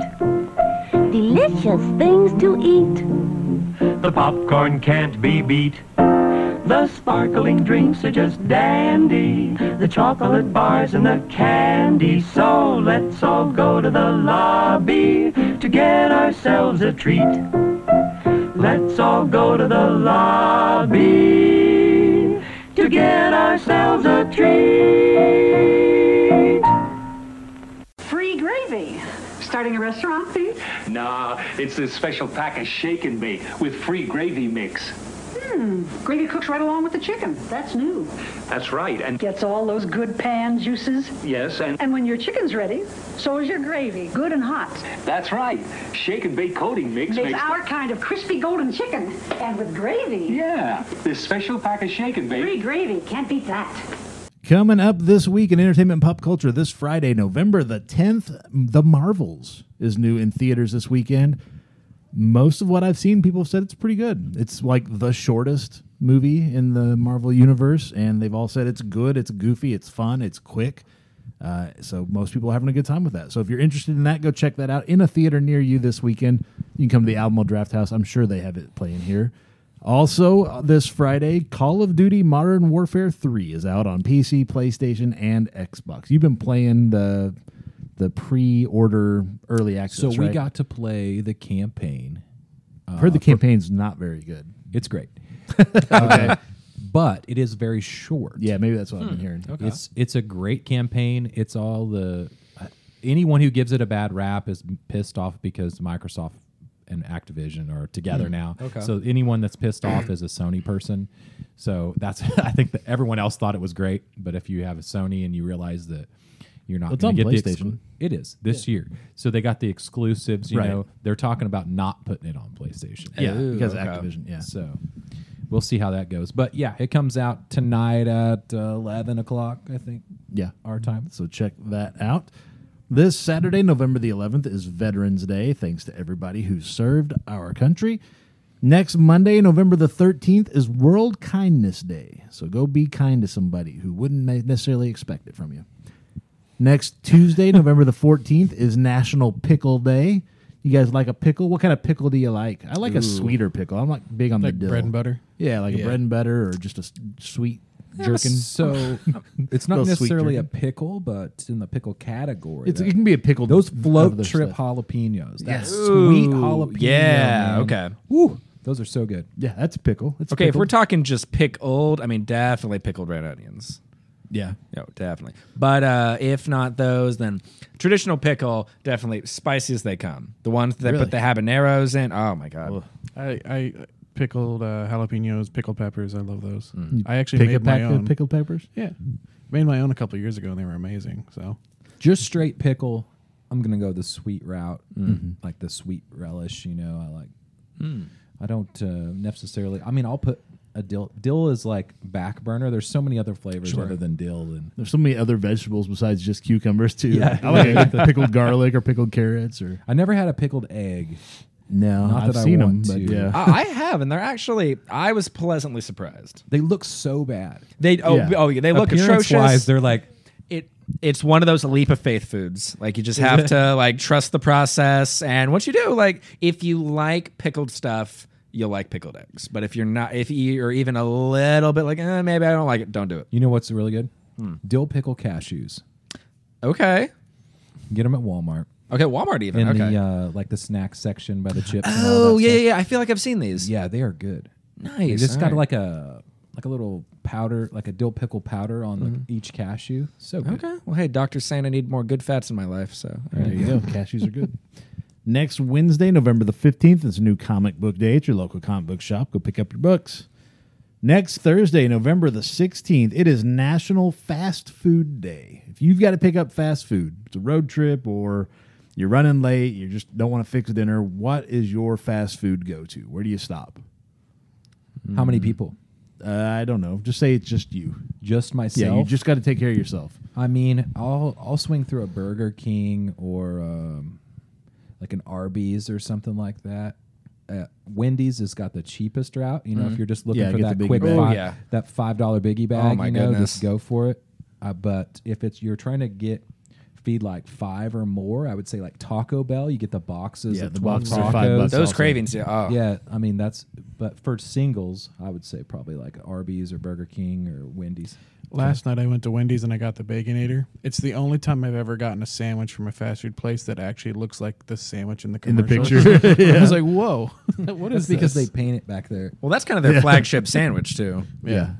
Delicious things to eat. The popcorn can't be beat. The sparkling drinks are just dandy. The chocolate bars and the candy. So let's all go to the lobby to get ourselves a treat. Let's all go to the lobby to get ourselves a treat. Free gravy. Starting a restaurant, Pete? Nah, it's this special pack of shake and bake with free gravy mix. Hmm. Gravy cooks right along with the chicken. That's new. That's right, and Gets all those good pan juices. yes, and And when your chicken's ready, so is your gravy, good and hot. that's right. Shake and bake coating mix Makes makes our kind of crispy golden chicken. And with gravy. yeah. This special pack of shake and bake. Free gravy. Can't beat that. Coming up this week in entertainment and pop culture, this Friday, November the 10th, The Marvels is new in theaters this weekend. Most of what I've seen, people have said it's pretty good. It's like the shortest movie in the Marvel universe, and they've all said it's good, it's goofy, it's fun, it's quick. Uh, so most people are having a good time with that. So if you're interested in that, go check that out in a theater near you this weekend. You can come to the Alamo Drafthouse. I'm sure they have it playing here. Also, uh, this Friday, Call of Duty Modern Warfare 3 is out on PC, PlayStation, and Xbox. You've been playing the the pre-order early access. So we right? got to play the campaign. I've heard the for- campaign's not very good. It's great. Okay. Uh, but it is very short. Yeah, maybe that's what I've been hearing. It's it's a great campaign. It's all the uh, anyone who gives it a bad rap is pissed off because Microsoft and Activision are together Hmm. now. Okay. So anyone that's pissed off is a Sony person. So that's I think that everyone else thought it was great, but if you have a Sony and you realize that you're not It's gonna on get the PlayStation. it is this year. So they got the exclusives. You Right. know, they're talking about not putting it on PlayStation. Yeah, Ooh, because okay. Activision. Yeah. So we'll see how that goes. But yeah, it comes out tonight at uh, eleven o'clock. I think Yeah. our time. So check that out. This Saturday, November the 11th, is Veterans Day. Thanks to everybody who served our country. Next Monday, November the 13th, is World Kindness Day. So go be kind to somebody who wouldn't ne- necessarily expect it from you. Next Tuesday, November the 14th, is National Pickle Day. You guys like a pickle? What kind of pickle do you like? I like a sweeter pickle. I'm like big on Like the dill. bread and butter? Yeah, like a bread and butter or just a s- sweet gherkin. So it's not necessarily a pickle, but it's in the pickle category. It's, it can be a pickle. those float trip stuff. jalapenos. That Yes. sweet Ooh, jalapeno. yeah, man. okay. Woo, those are so good. Yeah, that's a pickle. It's Okay, if we're talking just pickled, I mean, definitely pickled red onions. Yeah, No, definitely. But uh, if not those, then traditional pickle, definitely spicy as they come. The ones that Really? put the habaneros in, oh my god. I, I pickled uh, jalapenos, pickled peppers. I love those. You I actually pick a made my pack own. of pickled peppers. yeah, made my own a couple years ago, and they were amazing. So Just straight pickle. I'm gonna go the sweet route, Mm-hmm. like the sweet relish. You know, I like. Mm. I don't uh, necessarily. I mean, I'll put a dill. Dill is like back burner. There's so many other flavors Sure. other than dill, and There's so many other vegetables besides just cucumbers too. Yeah. I like a pickled garlic or pickled carrots or I never had a pickled egg. no. Not I've that I seen them, want but to. yeah. I I have, and they're actually. I was pleasantly surprised. They look so bad. They oh Yeah. oh yeah, they look Appearance atrocious. wise, they're like it it's one of those leap of faith foods. Like you just have to like trust the process, and once you do, like if you like pickled stuff, you'll like pickled eggs. But if you're not, if you're even a little bit like, eh, maybe I don't like it, don't do it. You know what's really good? Hmm. Dill pickle cashews. Okay, Get them at Walmart okay, Walmart even. in okay. the uh, like the snack section by the chips. and all oh that yeah, yeah, stuff. yeah. I feel like I've seen these. yeah, they are good. nice. They just got like a like a little powder, like a dill pickle powder on the, each cashew. So good. Okay. Well, hey, doctor's saying I need more good fats in my life, so There you go. Cashews are good. Next Wednesday, November the 15th, is a new comic book day at your local comic book shop. Go pick up your books. Next Thursday, November the 16th, it is National Fast Food Day. If you've got to pick up fast food, it's a road trip or you're running late, you just don't want to fix dinner, what is your fast food go to? Where do you stop? How many people? Uh, I don't know. Just say it's just you. Just myself. Yeah, you just got to take care of yourself. I mean, I'll I'll swing through a Burger King or um, like an Arby's or something like that. Uh, Wendy's has got the cheapest route. You know, if you're just looking Yeah, for that quick bag. Oh, five, yeah. that five dollar biggie bag, my you know, goodness. just go for it. Uh, but if it's you're trying to get feed like five or more, I would say like Taco Bell. You get the boxes. Yeah, of the 12 boxes are five tacos. bucks. those also. cravings. Yeah. Oh. Yeah, I mean that's. But for singles, I would say probably like Arby's or Burger King or Wendy's. Last night I went to Wendy's and I got the Baconator. It's the only time I've ever gotten a sandwich from a fast food place that actually looks like the sandwich in the In the commercial. picture. I was like, whoa, what That's is because this? they paint it back there. Well, that's kind of their flagship sandwich too. yeah.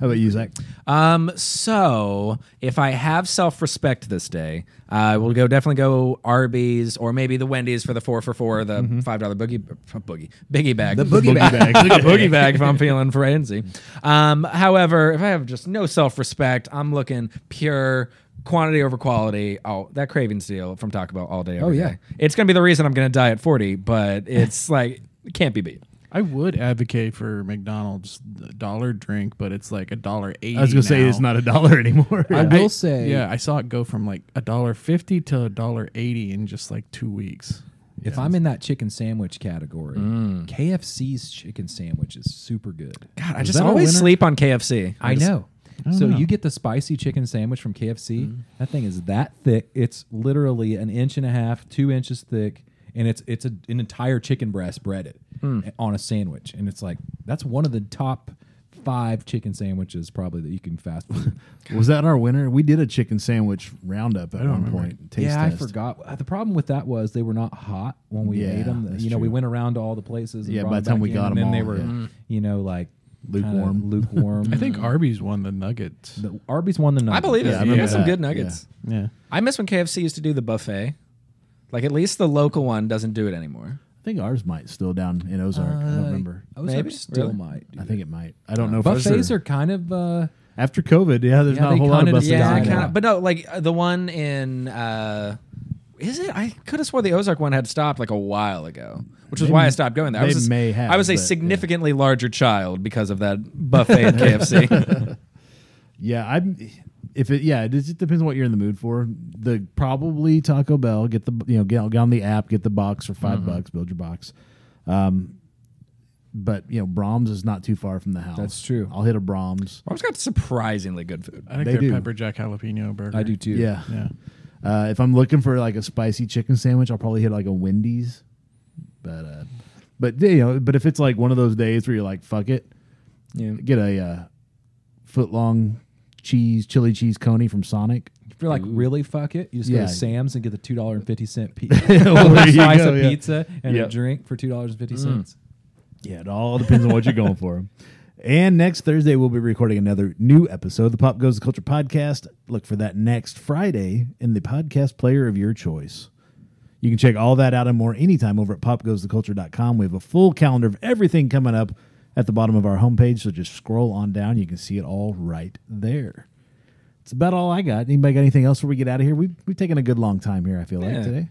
How about you, Zach? Um, so if I have self respect this day, I will go definitely go Arby's or maybe the Wendy's for the four for four, the five dollar boogie boogie biggie bag, the Boogie bag. A boogie bag if I'm feeling frenzy. Um, however, if I have just no self respect, I'm looking pure quantity over quality. Oh, that cravings deal from Taco Bell all day. Oh, yeah. day. it's gonna be the reason I'm gonna die at 40, but it's like it can't be beat. I would advocate for McDonald's dollar drink, but it's like a dollar eighty. I was going to say it's not a dollar anymore. I will say, Yeah, I saw it go from like a dollar fifty to a dollar eighty in just like two weeks. if I'm in that chicken sandwich category, mm. KFC's chicken sandwich is super good. God, I Is just always sleep on KFC. I just- know. So know. you get the spicy chicken sandwich from KFC. Mm. That thing is that thick. It's literally an inch and a half, two inches thick, and it's it's a, an entire chicken breast breaded on a sandwich. And it's like that's one of the top five chicken sandwiches probably that you can fast food. Was that our winner? We did a chicken sandwich roundup at one point. Taste yeah, I forgot. Uh, The problem with that was they were not hot when we Yeah, ate them. You know, we went around to all the places. And Yeah, by the time back we in, got and 'em then they were, yeah. you know, like Lukewarm. Lukewarm. I think Arby's won the nuggets. The Arby's won the nuggets. I believe it. Yeah, I I remember some good nuggets. Yeah. I miss when KFC used to do the buffet. Like at least the local one doesn't do it anymore. I think ours might still down in Ozark. I don't remember. Ozark Maybe? still Really? might. do I think it might. I don't know. if buffets it's- are kind of. Uh, after COVID. Yeah, there's Yeah, not a they whole lot of kinda buses. just Yeah, died anymore. kinda, But no, like uh, the one in uh is it? I could have swore the Ozark one had stopped like a while ago, which is They why I m- stopped going there. I they was a- may have, I was a but, yeah. significantly larger child because of that buffet at KFC. Yeah, I'm. If it, yeah, it just depends on what you're in the mood for. The probably Taco Bell. Get the you know get, get on the app, get the box for 5 Mm-hmm. bucks, build your box. Um, but you know Braum's is not too far from the house. That's true. I'll hit a Braum's. Braum's got surprisingly good food. I think They their do. pepper jack jalapeno burger. I do too. Yeah. Yeah. Uh, if I'm looking for like a spicy chicken sandwich, I'll probably hit like a Wendy's. But uh, but you know, but if it's like one of those days where you're like, fuck it, Yeah. get a uh, foot long cheese chili cheese coney from Sonic. If you're like really fuck it, you just go Yeah. to Sam's and get the two dollar and fifty cent pi- Well, there you slice go, of yeah. pizza and Yep. a drink for two dollars and fifty cents. Mm. Yeah, it all depends on what you're going for. And next Thursday, we'll be recording another new episode, of the Pop Goes the Culture podcast. Look for that next Friday in the podcast player of your choice. You can check all that out and more anytime over at popgoestheculture.com. We have a full calendar of everything coming up at the bottom of our homepage, so just scroll on down. You can see it all right there. It's about all I got. Anybody got anything else before we get out of here? We've, we've taken a good long time here, I feel Yeah. like, today.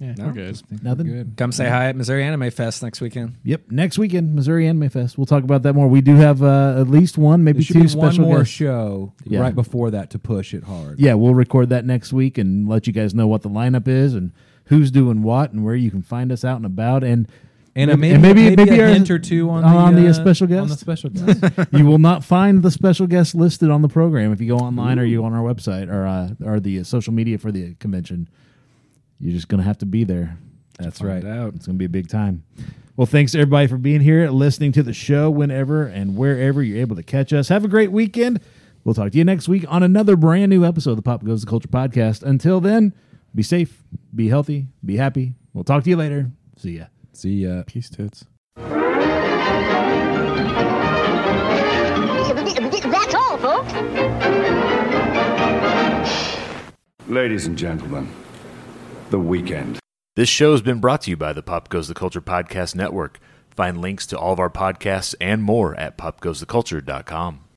Yeah, No. we're good. Nothing? Good. Come say hi at Missouri Anime Fest next weekend. Yep. Next weekend, Missouri Anime Fest. We'll talk about that more. We do have uh, at least one, maybe There should two be special one more guests. show Yeah. right before that to push it hard. Yeah, we'll record that next week and let you guys know what the lineup is and who's doing what and where you can find us out and about and And, and maybe, maybe, a our- hint or two on, on the, the, uh, special guest. On the special guest. you will not find the special guest listed on the program if you go online or you go on our website or uh, or the social media for the convention. You're just gonna have to be there. That's right. out. It's gonna be a big time. Well, thanks everybody for being here, listening to the show whenever and wherever you're able to catch us. Have a great weekend. We'll talk to you next week on another brand new episode of the Pop Goes the Culture podcast. Until then, be safe, be healthy, be happy. We'll talk to you later. See ya. See ya. Peace tits. That's all, folks. Ladies and gentlemen, the weekend. This show has been brought to you by the Pop Goes the Culture Podcast Network. Find links to all of our podcasts and more at popgoestheculture.com.